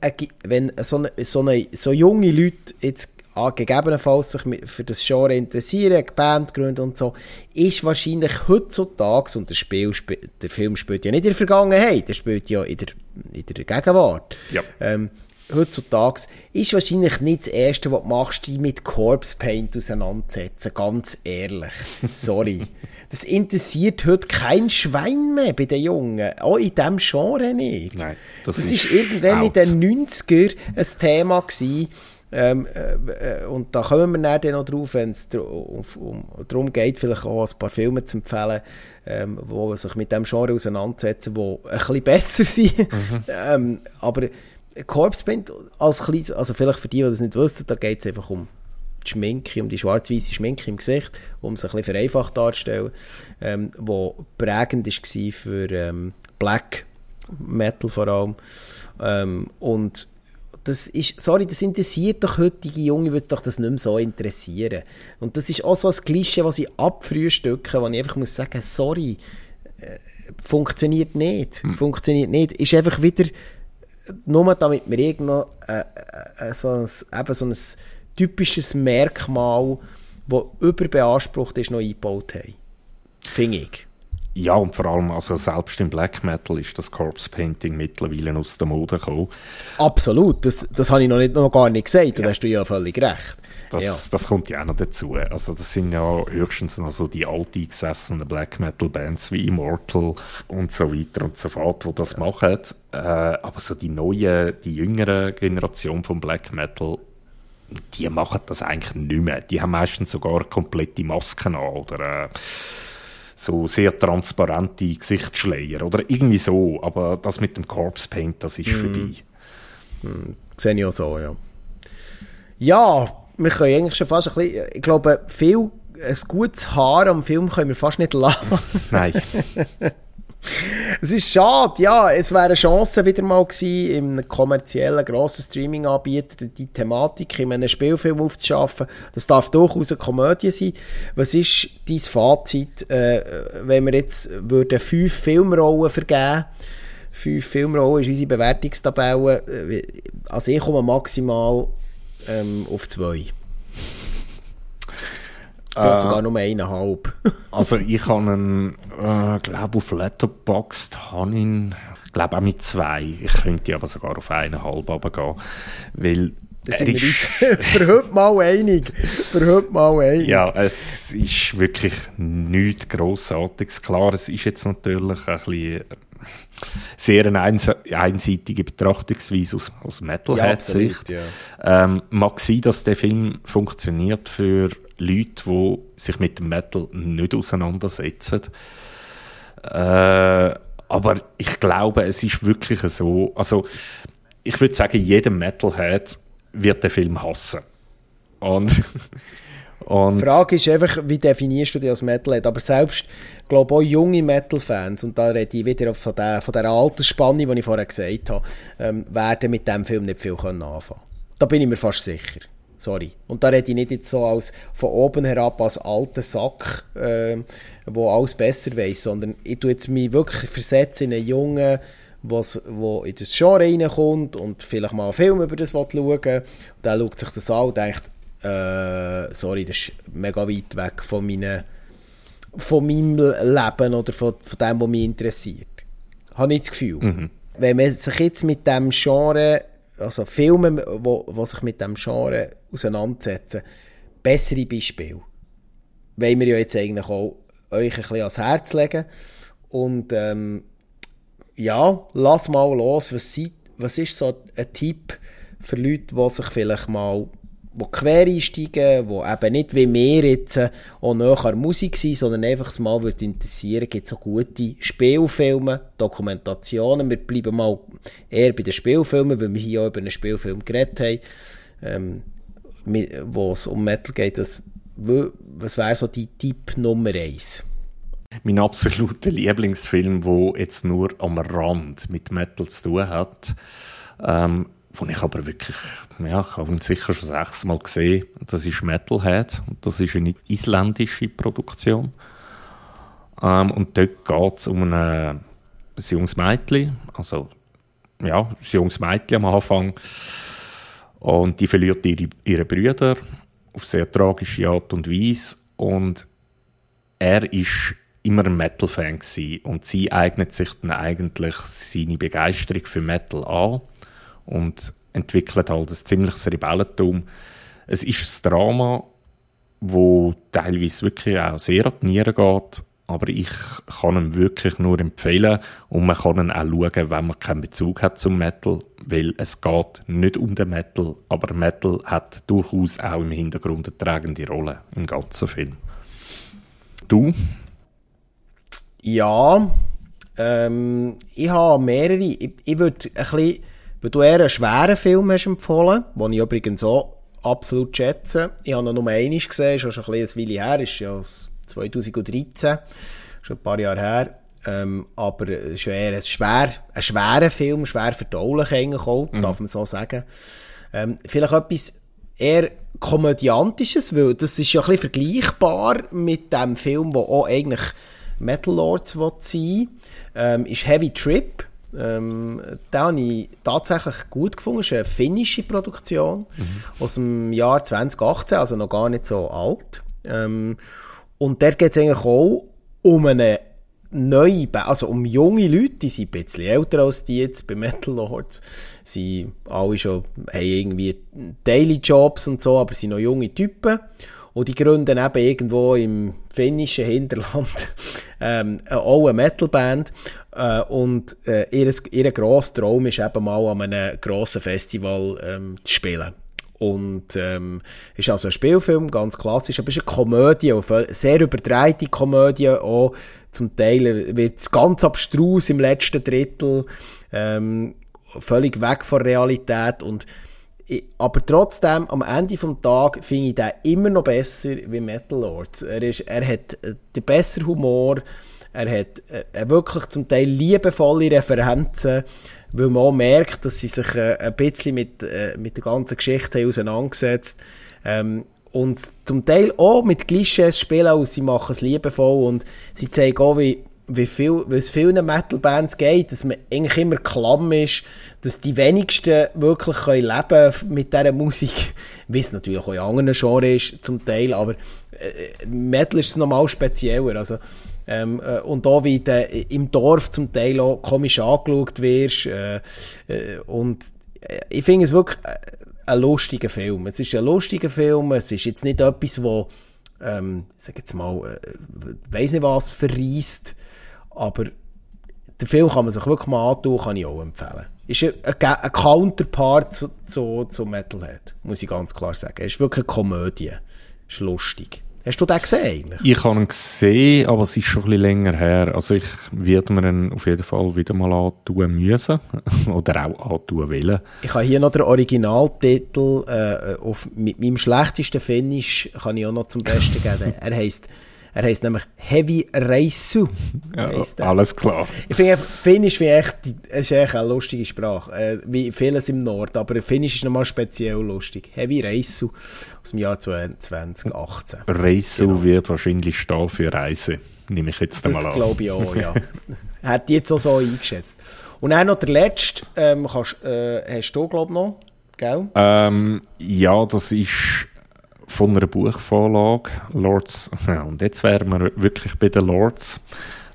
wenn so, eine, so, eine, so junge Leute jetzt gegebenenfalls sich für das Genre interessieren, Band gründen und so, ist wahrscheinlich heutzutage, und das Spiel, der Film spielt ja nicht in der Vergangenheit, der spielt ja in der, in der Gegenwart. Ja. Ähm, heutzutage ist wahrscheinlich nicht das Erste, was du machst, dich mit Corpse Paint auseinandersetzen. Ganz ehrlich. Sorry. Das interessiert heute kein Schwein mehr bei den Jungen. Auch in diesem Genre nicht. Nein, das, das ist, ist irgendwann out. in den 90er ein Thema gewesen. Ähm, äh, und da kommen wir dann noch drauf, wenn es um, darum geht, vielleicht auch ein paar Filme zu empfehlen, ähm, die sich mit dem Genre auseinandersetzen, die ein bisschen besser sind. Mhm. ähm, aber Corpse Paint als kleines, also vielleicht für die, die das nicht wussten, da geht es einfach um die Schminke, um die schwarz-weiße Schminke im Gesicht, um es ein bisschen vereinfacht darzustellen, ähm, wo prägend war für ähm, Black Metal vor allem. Ähm, und das ist, sorry, das interessiert doch heutige Junge, würde doch das nicht mehr so interessieren. Und das ist auch so ein Klischee, was ich abfrühstücke, wo ich einfach muss sagen, sorry, äh, funktioniert nicht, hm. funktioniert nicht, ist einfach wieder nur damit wir irgendwo äh, äh, so, ein, eben so ein typisches Merkmal, das überbeansprucht ist, noch eingebaut haben. Finde ich. Ja, und vor allem, also selbst im Black Metal ist das Corpse Painting mittlerweile aus der Mode gekommen. Absolut, das, das habe ich noch, nicht, noch gar nicht gesagt, ja. da hast du ja völlig recht. Das, ja. das kommt ja auch noch dazu. Also das sind ja höchstens noch so die alteingesessenen Black Metal Bands wie Immortal und so weiter und so fort, die das ja. machen. Äh, aber so die neue, die jüngere Generation von Black Metal die machen das eigentlich nicht mehr. Die haben meistens sogar komplette Masken an oder äh, so sehr transparente Gesichtsschleier oder irgendwie so. Aber das mit dem Corpse Paint, das ist mm. vorbei. Mm. Sehe ich auch so, ja. Ja, wir können eigentlich schon fast ein bisschen, ich glaube, viel, ein gutes Haar am Film können wir fast nicht lassen. Nein. Es ist schade, ja. Es wäre eine Chance wieder mal gewesen, in einem kommerziellen, grossen Streaming-Anbieter die Thematik in einem Spielfilm aufzuschaffen. Das darf durchaus eine Komödie sein. Was ist dein Fazit, äh, wenn wir jetzt würden fünf Filmrollen vergeben Fünf Filmrollen ist unsere Bewertungstabelle. Äh, also ich komme maximal ähm, auf zwei. Äh, sogar nur eineinhalb. also ich habe ihn, äh, glaube auf Letterboxd habe ihn, glaube auch mit zwei. Ich könnte aber sogar auf eineinhalb runtergehen, weil da sind wir uns für heute mal einig. Für heute mal einig. Ja, es ist wirklich nichts Grossartiges. Klar, es ist jetzt natürlich ein bisschen sehr eine einseitige Betrachtungsweise aus, aus Metalhead-Sicht. Ja, ja. ähm, mag sein, dass der Film funktioniert für Leute, die sich mit dem Metal nicht auseinandersetzen. Äh, aber ich glaube, es ist wirklich so. Also, ich würde sagen, jeder Metalhead wird den Film hassen. Und, und die Frage ist einfach, wie definierst du dich als Metalhead? Aber selbst, glaube auch junge Metal-Fans, und da rede ich wieder von der, von der Altersspanne, die ich vorher gesagt habe, ähm, werden mit dem Film nicht viel können anfangen Da bin ich mir fast sicher. Sorry. Und da rede ich nicht jetzt so als von oben herab als alter Sack, äh, wo alles besser weiß, sondern ich tue jetzt mich wirklich versetzen in einen jungen was, wo in das Genre reinkommt und vielleicht mal einen Film über das schauen will. Und dann schaut sich das an und denkt, äh, sorry, das ist mega weit weg von, meine, von meinem Leben oder von, von dem, was mich interessiert. Habe ich das Gefühl. Mhm. Wenn man sich jetzt mit dem Genre, also Filme, wo, wo sich mit dem Genre auseinandersetzen, bessere Beispiele, wollen wir ja jetzt eigentlich auch euch ein bisschen ans Herz legen. Und ähm, ja, lass mal los. Was, was ist so ein Tipp für Leute, die sich vielleicht mal wo quer einsteigen, die eben nicht wie wir jetzt äh, auch näher Musik sind, sondern einfach mal würde interessieren, gibt es so gute Spielfilme, Dokumentationen. Wir bleiben mal eher bei den Spielfilmen, weil wir hier auch über einen Spielfilm geredet haben, ähm, wo es um Metal geht. Das, was wäre so die Tipp Nummer eins? mein absoluter Lieblingsfilm, der jetzt nur am Rand mit Metal zu tun hat, ähm, wo ich aber wirklich, ja, ich habe ihn sicher schon sechsmal gesehen. Das ist Metalhead das ist eine isländische Produktion. Ähm, und dort geht es um ein junges Mädchen, also ja, ein junges Mädchen am Anfang. Und die verliert ihre, ihre Brüder auf sehr tragische Art und Weise. Und er ist immer ein Metal-Fan und sie eignet sich dann eigentlich seine Begeisterung für Metal an und entwickelt halt ein ziemliches Rebellentum. Es ist ein Drama, wo teilweise wirklich auch sehr an die Nieren geht, aber ich kann ihn wirklich nur empfehlen und man kann ihn auch schauen, wenn man keinen Bezug hat zum Metal, weil es geht nicht um den Metal, aber Metal hat durchaus auch im Hintergrund eine tragende Rolle im ganzen Film. Du? Ja, ähm, ich habe mehrere. Ich, ich würde ein bisschen, weil du eher einen schweren Film hast empfohlen, den ich übrigens auch absolut schätze. Ich habe noch nur einmal gesehen, ist schon ein bisschen ein Weile her, ist ja aus 2013, schon ein paar Jahre her. Ähm, aber es ist eher ein, schwer, ein schwerer Film, schwer verdaulich eigentlich auch, mhm. darf man so sagen. Ähm, vielleicht etwas eher komödiantisches, weil das ist ja ein bisschen vergleichbar mit dem Film, der auch eigentlich Metal Lords sein ähm, ist Heavy Trip. Ähm, den habe ich tatsächlich gut gefunden. Es ist eine finnische Produktion mhm. aus dem Jahr 2018, also noch gar nicht so alt. Ähm, und der geht es eigentlich auch um eine neue, also um junge Leute, die sind ein bisschen älter als die jetzt bei Metal Lords. Sie alle schon, haben irgendwie Daily Jobs und so, aber sind noch junge Typen. Und die gründen eben irgendwo im finnischen Hinterland ähm, auch eine Metalband. Äh, und äh, ihr, ihr grosser Traum ist eben mal an einem grossen Festival ähm, zu spielen. Und ähm, ist also ein Spielfilm, ganz klassisch, aber es ist eine Komödie, eine sehr überdrehte Komödie, auch zum Teil wird es ganz abstrus im letzten Drittel, ähm, völlig weg von Realität und aber trotzdem, am Ende des Tages finde ich den immer noch besser wie Metal Lords. Er, ist, er hat äh, den besseren Humor, er hat äh, wirklich zum Teil liebevolle Referenzen, weil man auch merkt, dass sie sich äh, ein bisschen mit, äh, mit der ganzen Geschichte auseinandergesetzt ähm, und zum Teil auch mit Klischees spielen, und sie machen es liebevoll und sie zeigen auch, wie wie, viel, wie es vielen Metal-Bands geht, dass man eigentlich immer klamm ist, dass die wenigsten wirklich können leben mit dieser Musik, wie es natürlich auch in anderen Genres ist zum Teil, aber äh, Metal ist es nochmal spezieller, also ähm, äh, und da wie du im Dorf zum Teil auch komisch angeschaut wirst äh, äh, und äh, ich finde es wirklich äh, ein lustiger Film. Es ist ein lustiger Film, es ist jetzt nicht etwas, wo ähm, sag jetzt mal, äh, weiß nicht was, verreist, aber den Film kann man sich wirklich mal antun, kann ich auch empfehlen. Ist ein, Counterpart zu, zu, zu Metalhead, muss ich ganz klar sagen. Es ist wirklich eine Komödie. Ist lustig. Hast du den gesehen eigentlich? Ich habe ihn gesehen, aber es ist schon ein bisschen länger her. Also ich werde mir ihn auf jeden Fall wieder mal antun müssen. Oder auch antun wollen. Ich habe hier noch den Originaltitel. Äh, auf, mit meinem schlechtesten Finish kann ich auch noch zum Besten geben. er heißt er heißt nämlich Heavy Reisu. Ja, alles klar. Ich finde, Finnisch finde echt, ist echt eine lustige Sprache. Äh, wie vieles im Nord. Aber Finnisch ist nochmal speziell lustig. Heavy Reisu aus dem Jahr 2018. Reisu genau. wird wahrscheinlich stehen für Reise. Nehme ich jetzt das mal an. Das glaube ich auch, ja. Hat jetzt auch so eingeschätzt. Und dann noch der letzte, ähm, kannst, äh, hast du, glaube ich, noch, gell? Ähm, ja, das ist von einer Buchvorlage, Lords, ja, und jetzt wären wir wirklich bei den Lords,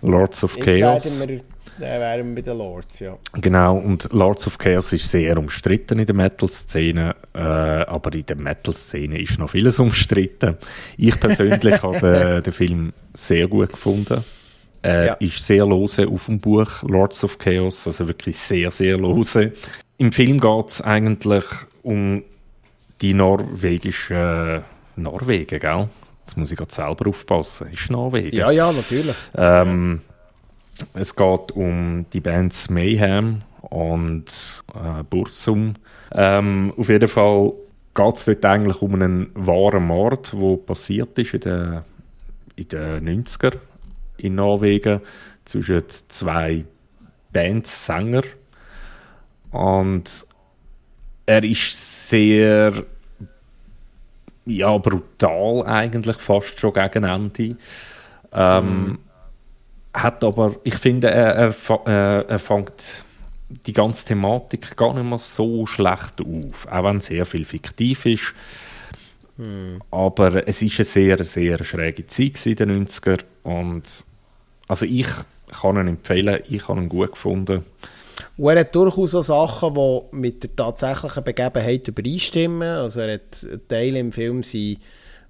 Lords of jetzt Chaos. Wir, äh, wären wir bei den Lords, ja. Genau, und Lords of Chaos ist sehr umstritten in der Metal-Szene, äh, aber in der Metal-Szene ist noch vieles umstritten. Ich persönlich habe den, den, Film sehr gut gefunden. Er ja. ist sehr lose auf dem Buch Lords of Chaos, also wirklich sehr, sehr lose. Im Film geht es eigentlich um die norwegische äh, Norwegen, gell? Jetzt muss ich gerade selber aufpassen. Ist Norwegen? Ja, ja, natürlich. Ähm, es geht um die Bands Mayhem und äh, Bursum. Ähm, auf jeden Fall geht es dort eigentlich um einen wahren Mord, der passiert ist in den, in den 90er in Norwegen zwischen zwei Bands, Sänger. Und er ist sehr ja, brutal eigentlich, fast schon gegen Ende. Ähm, mhm. Hat aber, ich finde, er, er, äh, er fängt die ganze Thematik gar nicht mehr so schlecht auf, auch wenn sehr viel fiktiv ist. Mhm. Aber es ist eine sehr, sehr schräge Zeit in den 90er und also ich kann ihn empfehlen, ich habe ihn gut gefunden. Und er hat durchaus auch Sachen, die mit der tatsächlichen Begebenheit übereinstimmen. Also er hat Teile im Film sind,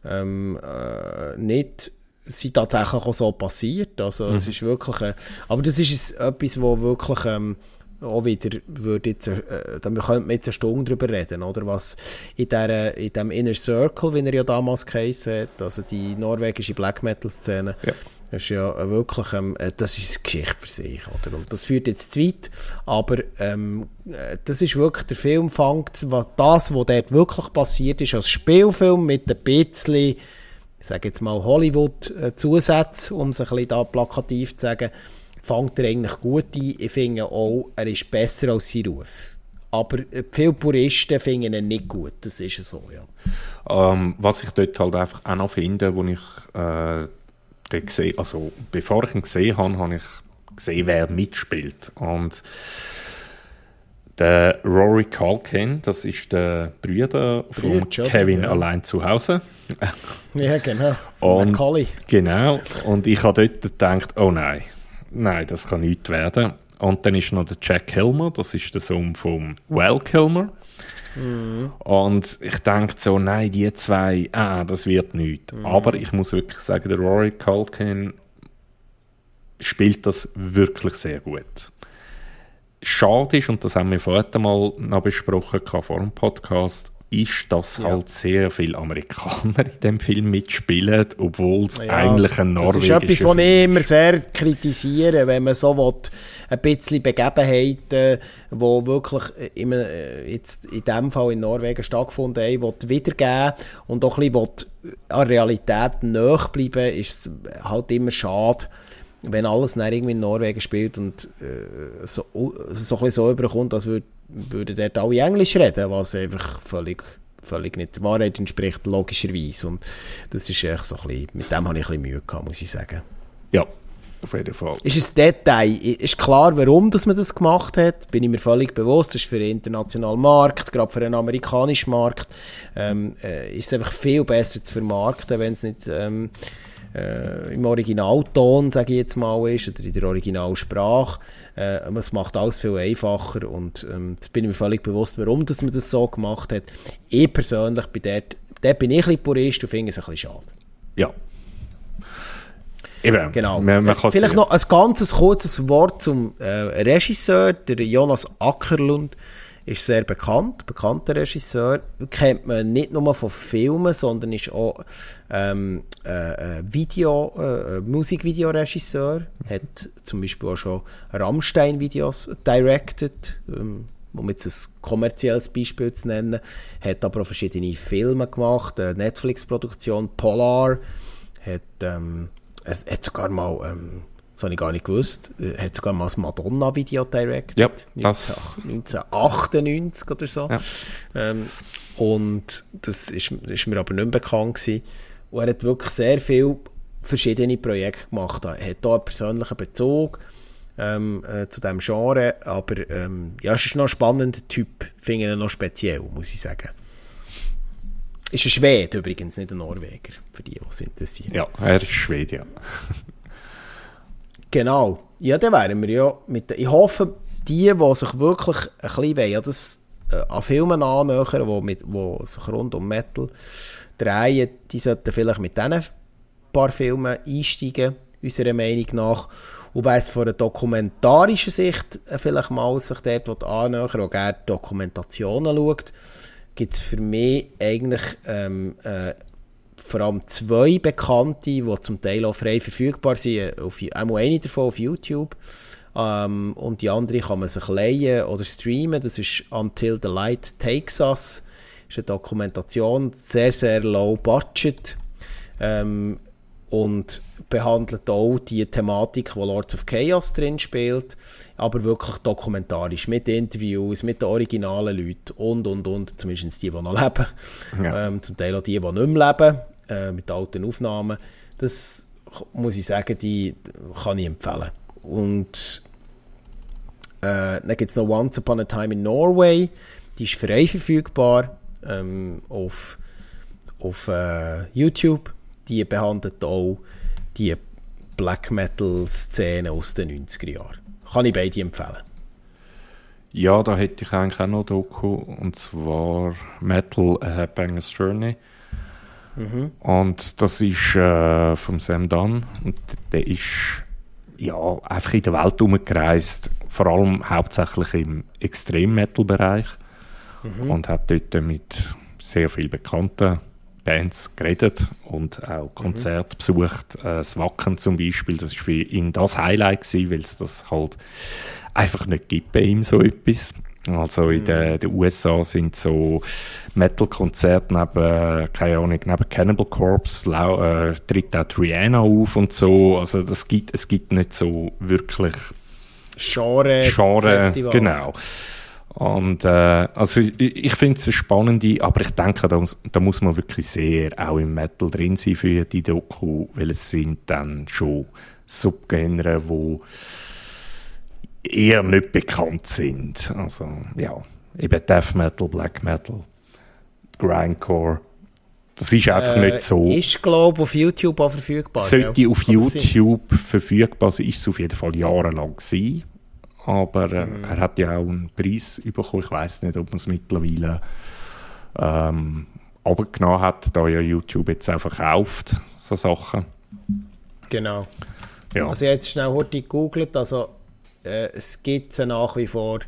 ähm, äh, nicht sind tatsächlich auch so passiert. Also mhm. es ist wirklich, äh, aber das ist etwas, wo wirklich ähm, auch wieder würde jetzt, äh, da könnte man jetzt eine Stunde darüber reden, oder was in, der, in dem Inner Circle, wie er ja damals geheißen hat, also die norwegische Black Metal Szene, ja das ist ja wirklich, ähm, äh, das ist eine Geschichte für sich, oder? Und das führt jetzt zu weit, aber ähm, äh, das ist wirklich, der Film fängt, das, was dort wirklich passiert ist, als Spielfilm mit ein bisschen, ich sage jetzt mal Hollywood-Zusatz, um es ein bisschen da plakativ zu sagen, fängt er eigentlich gut ein. Ich finde auch, er ist besser als sein Ruf. Aber äh, viele Puristen finden ihn nicht gut, das ist so, ja. Ähm, was ich dort halt einfach auch noch finde, wo ich äh, gesehen, also bevor ich ihn gesehen habe, habe ich gesehen, wer mitspielt. Und der Rory Culkin, das ist der Bruder von Bruder, Kevin ja. allein zu Hause. ja, genau. Und, Macaulay. Genau. Und ich habe dort gedacht, oh nein, nein, das kann nicht werden. Und dann ist noch der Jack Kilmer, das ist der Sohn von Val Kilmer. Mhm. Und ich denke so, nein, die zwei, ah, das wird nichts. Mhm. Aber ich muss wirklich sagen, der Rory Culkin spielt das wirklich sehr gut. Schade ist, und das haben wir vorher mal noch besprochen vor dem Podcast, ist, dass ja. halt sehr viele Amerikaner in dem Film mitspielen, obwohl es ja, eigentlich ein norwegischer Das ist etwas, was ich immer sehr kritisiere, wenn man so will, ein bisschen Begebenheiten, die wirklich in, jetzt in dem Fall in Norwegen stattgefunden haben, will wiedergeben und auch ein bisschen an Realität nachbleiben, ist es halt immer schade, wenn alles dann irgendwie in Norwegen spielt und äh, so, so ein bisschen so überkommt, als würde würden dort alle Englisch reden, was einfach völlig, völlig nicht der Wahrheit entspricht, logischerweise. Und das ist echt so ein bisschen, mit dem habe ich ein bisschen Mühe gehabt, muss ich sagen. Ja, Auf jeden Fall. Ist ein Detail. Ist klar, warum dass man das gemacht hat. Bin ich mir völlig bewusst. Das ist für den internationalen Markt, gerade für den amerikanischen Markt, ähm, äh, ist es einfach viel besser zu vermarkten, wenn es nicht ähm, äh, im Originalton, sage ich jetzt mal, ist, oder in der Originalsprache. Äh, es macht alles viel einfacher und ähm, das bin ich mir völlig bewusst, warum dass man das so gemacht hat. Ich persönlich bin dort, dort bin ich ein bisschen Purist und finde es ein bisschen schade. Ja, Eben. Genau. Man, man äh, Vielleicht noch ein ganz kurzes Wort zum äh, Regisseur. Der Jonas Ackerlund ist sehr bekannt, bekannter Regisseur. Kennt man nicht nur von Filmen, sondern ist auch ähm, äh, Video, äh, Musikvideoregisseur. Hat zum Beispiel auch schon Rammstein-Videos directed. Ähm, um jetzt ein kommerzielles Beispiel zu nennen, hat aber auch verschiedene Filme gemacht, eine Netflix-Produktion Polar, hat ähm, es hat sogar mal, ähm, das habe ich gar nicht gewusst, äh, hat sogar mal das Madonna-Video direct. Ja, das... 1998 oder so. Ja. Ähm, und das ist, ist, mir aber nicht bekannt gewesen. Und er hat wirklich sehr viele verschiedene Projekte gemacht. Er hat hier einen persönlichen Bezug ähm, äh, zu diesem Genre, aber ähm, ja, es ist noch ein spannender Typ, finde ich noch speziell, muss ich sagen. Ist ein Schwede übrigens, nicht ein Norweger, für die, die es interessiert. Ja, er ist Schwede, ja. genau. Ja, dann wären wir ja mit Ich hoffe, die, die sich wirklich ein bisschen wollen, das äh, an Filmen annähern, die, mit, die sich rund um Metal drehen, die sollten vielleicht mit diesen paar Filmen einsteigen, unserer Meinung nach. Und wer es von einer dokumentarischen Sicht äh, vielleicht mal sich dort annähern auch gerne Dokumentationen schaut, gibt es für mich eigentlich ähm, äh, vor allem zwei Bekannte, die zum Teil auch frei verfügbar sind. Auf, einmal eine davon auf YouTube. Ähm, und die andere kann man sich leihen oder streamen. Das ist Until the Light Takes Us. Das ist eine Dokumentation, sehr, sehr low budget. Ähm, und behandelt auch die Thematik, wo Lords of Chaos drin spielt, aber wirklich dokumentarisch, mit Interviews, mit den originalen Leuten und, und, und, zumindest die, die noch leben, ja. ähm, zum Teil auch die, die nicht mehr leben, äh, mit alten Aufnahmen. Das muss ich sagen, die kann ich empfehlen. Und äh, dann gibt es noch Once Upon a Time in Norway, die ist frei verfügbar ähm, auf, auf äh, YouTube die behandelt auch die Black Metal-Szene aus den 90er Jahren. Kann ich beide empfehlen. Ja, da hätte ich eigentlich auch noch Doku, und zwar Metal A Headbanger's Journey. Mhm. Und das ist äh, von Sam Dunn. Und der ist ja, einfach in der Welt umgereist, vor allem hauptsächlich im Extrem-Metal-Bereich. Mhm. Und hat dort mit sehr vielen bekannten Bands geredet und auch Konzerte mhm. besucht. Äh, das Wacken zum Beispiel, das war für ihn das Highlight gewesen, weil es das halt einfach nicht gibt bei ihm so etwas. Also in den, mhm. den USA sind so Metal-Konzerte neben, keine Ahnung, neben Cannibal Corpse lau, äh, tritt auch Rihanna auf und so. Also das gibt, es gibt nicht so wirklich Genre, Genre Festivals. genau. Und äh, also ich, ich finde es eine spannende, aber ich denke, da muss, da muss man wirklich sehr auch im Metal drin sein für die Doku, weil es sind dann schon Subgenre, wo eher nicht bekannt sind. Also ja, eben Death Metal, Black Metal, Grindcore. Das ist einfach äh, nicht so. Ist, glaube ich, auf YouTube auch verfügbar. Sollte ja? auf YouTube verfügbar sein, ist es auf jeden Fall jahrelang gewesen aber äh, mhm. er hat ja auch einen Preis bekommen. Ich weiß nicht, ob man es mittlerweile ähm, abgenommen hat, da ja YouTube jetzt auch verkauft, so Sachen. Genau. Ja. Also jetzt schnell heute gegoogelt, also äh, es nach wie vor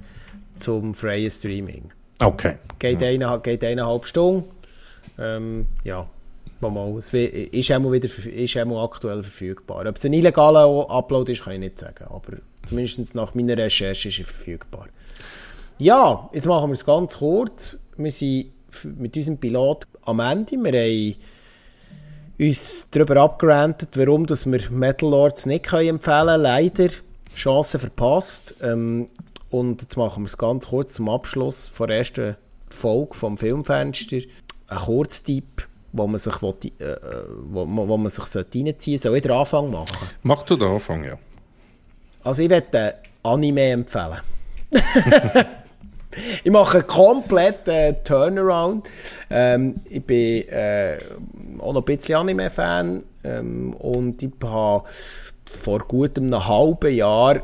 zum freien Streaming. Okay. Geht, ja. eine, geht eineinhalb Stunden. Ähm, ja, mal, es ist einmal wieder ist einmal aktuell verfügbar. Ob es ein illegaler Upload ist, kann ich nicht sagen, aber Zumindest nach meiner Recherche ist er verfügbar. Ja, jetzt machen wir es ganz kurz. Wir sind mit unserem Pilot am Ende. Wir haben uns darüber abgerantet, warum dass wir Metal Lords nicht empfehlen können. Leider Chance verpasst. Ähm, und jetzt machen wir es ganz kurz zum Abschluss der ersten Folge vom Filmfenster. Ein Kurztipp. wo man sich, will, äh, wo, wo man sich reinziehen sollte. Soll ich den Anfang machen? Mach du den Anfang, ja. Also ich werde Anime empfehlen. ich mache komplett äh, Turnaround. Ähm, ich bin äh, auch noch ein bisschen Anime-Fan ähm, und ich habe vor gut einem halben Jahr,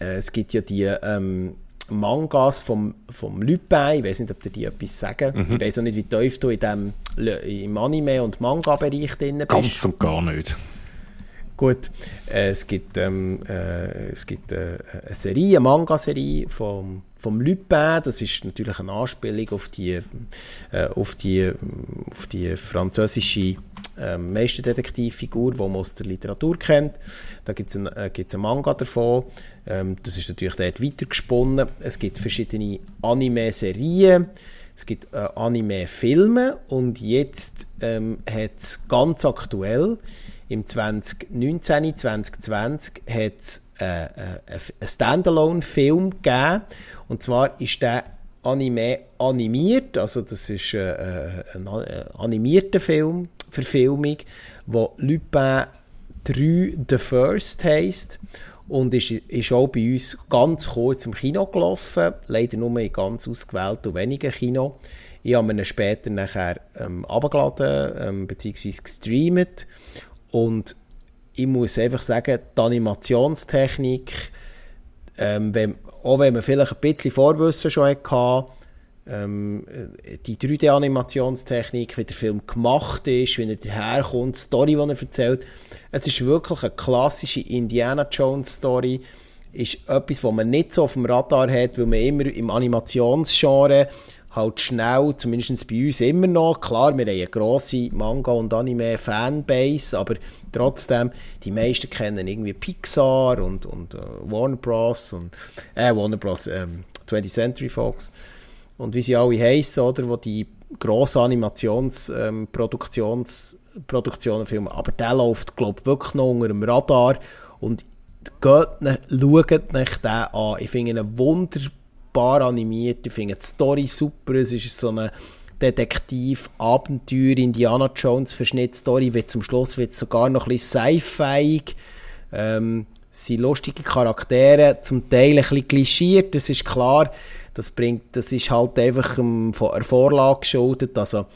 äh, es gibt ja die ähm, Mangas vom, vom Lupin, ich weiß nicht, ob dir die etwas sagen. Mhm. Ich weiß auch nicht, wie tief du in dem, im Anime- und Manga-Bereich drin bist. Ganz und gar nicht. Gut, äh, es gibt, ähm, äh, es gibt äh, eine Serie, eine Manga-Serie vom, vom Lupin. Das ist natürlich eine Anspielung auf die, äh, auf die, auf die französische ähm, Meisterdetektivfigur, die man aus der Literatur kennt. Da gibt es ein, äh, einen Manga davon. Ähm, das ist natürlich dort weitergesponnen. Es gibt verschiedene Anime-Serien. Es gibt äh, Anime-Filme und jetzt ähm, hat es ganz aktuell im 2019, 2020 hat es äh, äh, einen Standalone-Film gegeben. Und zwar ist der Anime animiert, also das ist äh, äh ein äh, animierter Film, Verfilmung, wo Lupin 3 The First heisst und ist, ist auch bei uns ganz kurz im Kino gelaufen, leider nur in ganz ausgewählten und wenigen Kino. Ich habe ihn später nachher ähm, ähm, bzw. gestreamt und ich muss einfach sagen, die Animationstechnik, ähm, wenn, auch wenn man vielleicht ein bisschen Vorwissen schon hatte, ähm, die 3D-Animationstechnik, wie der Film gemacht ist, wie er daherkommt, die Story, die er erzählt, es ist wirklich eine klassische Indiana Jones-Story, ist etwas, was man nicht so auf dem Radar hat, weil man immer im Animationsgenre halt schnell, zumindest bei uns immer noch, klar, wir haben eine grosse Manga- und Anime-Fanbase, aber trotzdem, die meisten kennen irgendwie Pixar und, und uh, Warner Bros. und äh, Warner Bros. Ähm, 20th Century Fox und wie sie alle heißen, oder, wo die grossen Animationsproduktionsproduktionen ähm, filmen, aber der läuft, glaube ich, wirklich noch unter dem Radar und geht, ne, schaut euch den an. Ich finde ihn wunderbar animiert. Ich finde die Story super. Es ist so eine Detektiv, Abenteuer, Indiana Jones Verschnitt-Story. Wird zum Schluss wird sogar noch ein bisschen sci-fi. Ähm, sind lustige Charaktere, zum Teil ein bisschen klischiert, das ist klar. Das, bringt, das ist halt einfach ähm, von der Vorlage geschuldet. Also,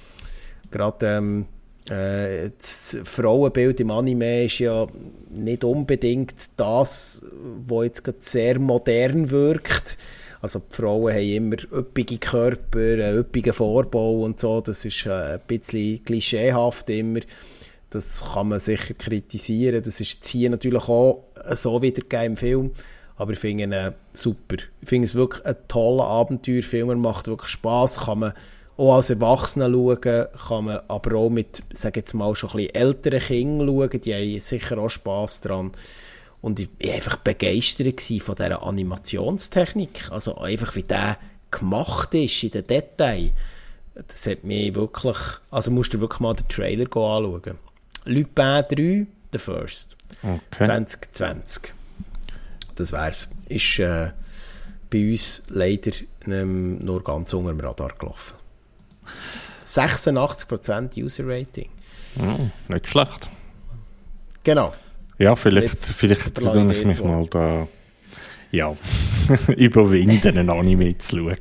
gerade ähm, äh, das Frauenbild im Anime ist ja nicht unbedingt das, was jetzt sehr modern wirkt. Also die Frauen haben immer üppige Körper, einen üppigen Vorbau und so. Das ist äh, ein bisschen klischeehaft immer. Das kann man sicher kritisieren. Das ist hier natürlich auch so wiedergegeben im Film. Aber ich finde ihn äh, super. Ich finde es wirklich ein toller Abenteuerfilm. Er macht wirklich Spass. Kann man auch als Erwachsener schauen, kann man aber auch mit, sage jetzt mal, schon ein bisschen älteren Kindern schauen. Die haben sicher auch Spass daran. Und ich war einfach begeistert von dieser Animationstechnik. Also einfach wie der gemacht ist in den Details. Das hat mich wirklich, also musst du wirklich mal den Trailer anschauen. Lupin 3, The First. Okay. 2020. Das wär's. Ist äh, bei uns leider ähm, nur ganz unter dem Radar gelaufen. 86% User Rating. Oh, nicht schlecht. Genau. Ja, vielleicht, vielleicht kann ich mich mal da ja, überwinden, einen Anime zu schauen.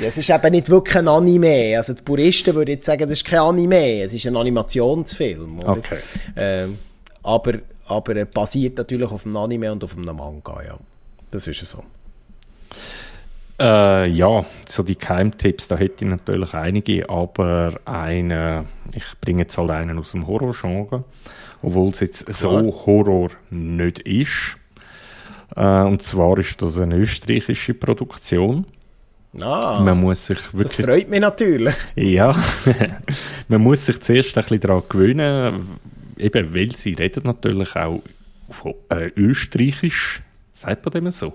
ja, es ist eben nicht wirklich ein Anime. Also die Puristen würden jetzt sagen, das ist kein Anime, es ist ein Animationsfilm. Oder? Okay. Ähm, aber, aber er basiert natürlich auf einem Anime und auf einem Manga, ja. Das ist so. Äh, ja, so die Keimtipps, da hätte ich natürlich einige, aber eine, ich bringe jetzt halt einen aus dem Horror-Genre obwohl es jetzt Klar. so Horror nicht ist. Äh, und zwar ist das eine österreichische Produktion. Ah, man muss sich wirklich, das freut mich natürlich. Ja, man muss sich zuerst ein bisschen daran gewöhnen, eben weil sie reden natürlich auch von äh, Österreichisch, sagt man dem so?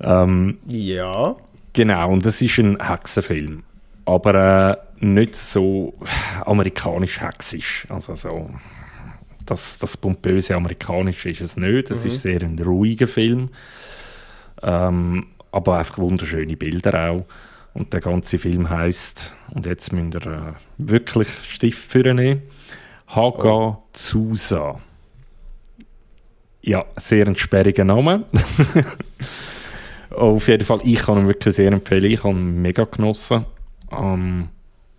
Ähm, ja. Genau, und das ist ein Hexenfilm, aber äh, nicht so amerikanisch-hexisch, also so das, das pompöse Amerikanische ist es nicht. Es mhm. ist sehr ein ruhiger Film. Ähm, aber einfach wunderschöne Bilder auch. Und der ganze Film heißt und jetzt müsst ihr äh, wirklich Stift für nehmen, Haga. Zusa. Ja, sehr ein sperriger Name. Auf jeden Fall, ich kann ihn wirklich sehr empfehlen. Ich habe ihn mega genossen. Ähm,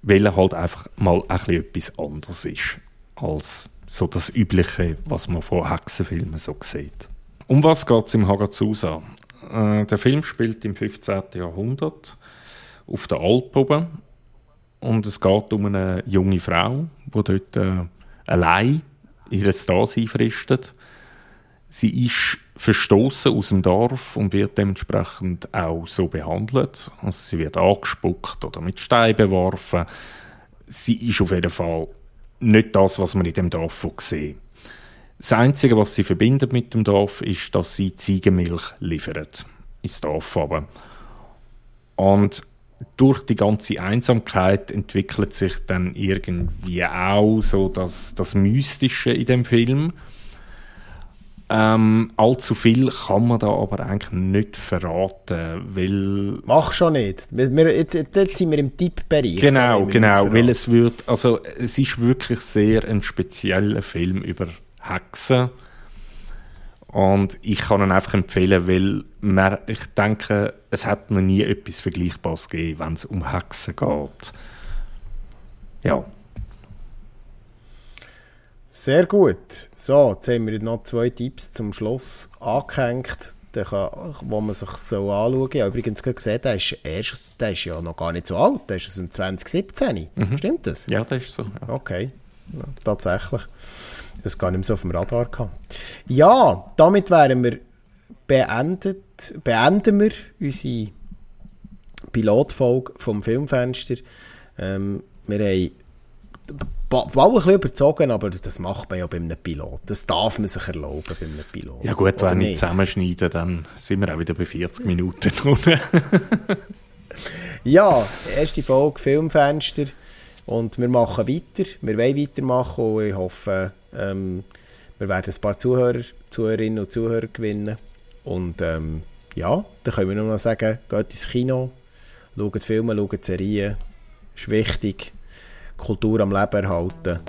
weil er halt einfach mal ein bisschen etwas anderes ist als so das Übliche, was man von Hexenfilmen so sieht. Um was geht es im Hagazusa? Äh, der Film spielt im 15. Jahrhundert auf der Alp oben und es geht um eine junge Frau, die dort äh, allein ihr Dasein fristet. Sie ist verstoßen aus dem Dorf und wird dementsprechend auch so behandelt. Also sie wird angespuckt oder mit Steinen beworfen. Sie ist auf jeden Fall nicht das, was man in dem Dorf sieht. Das Einzige, was sie verbindet mit dem Dorf, ist, dass sie Ziegenmilch liefert ins Dorf. Aber. Und durch die ganze Einsamkeit entwickelt sich dann irgendwie auch so das, das Mystische in dem Film. Ähm, allzu viel kann man da aber eigentlich nicht verraten, weil... Mach schon nicht. Wir, jetzt, jetzt sind wir im Tippbereich. Genau, genau, weil es wird, also es ist wirklich sehr ein spezieller Film über Hexen und ich kann ihn einfach empfehlen, weil man, ich denke, es hat noch nie etwas Vergleichbares gegeben, wenn es um Hexen geht. Ja. Sehr gut. So, jetzt haben wir noch zwei Tipps zum Schluss angehängt, wo man sich so anschauen. Ich habe übrigens gesehen, der ist, erst, der ist ja noch gar nicht so alt, der ist aus dem 2017. Mhm. Stimmt das? Ja, das ist so. Ja. Okay, ja, tatsächlich das gar nicht mehr so auf dem Radar gehabt. Ja, damit wären wir beendet, beenden wir unsere Pilotfolge vom Filmfenster. Ähm, wir haben Ball ein bisschen überzogen, aber das macht man ja bei einem Pilot. Das darf man sich erlauben bei einem Pilot. Ja gut, wenn wir zusammenschneiden, dann sind wir auch wieder bei 40 Minuten. ja, erste Folge Filmfenster. Und wir machen weiter, wir wollen weitermachen und ich hoffe, ähm, wir werden ein paar Zuhörer, Zuhörerinnen und Zuhörer gewinnen. Und ähm, ja, dann können wir nur noch sagen, geht ins Kino, schaut Filme, schaut Serien, ist wichtig, Kultur am Leben erhalten.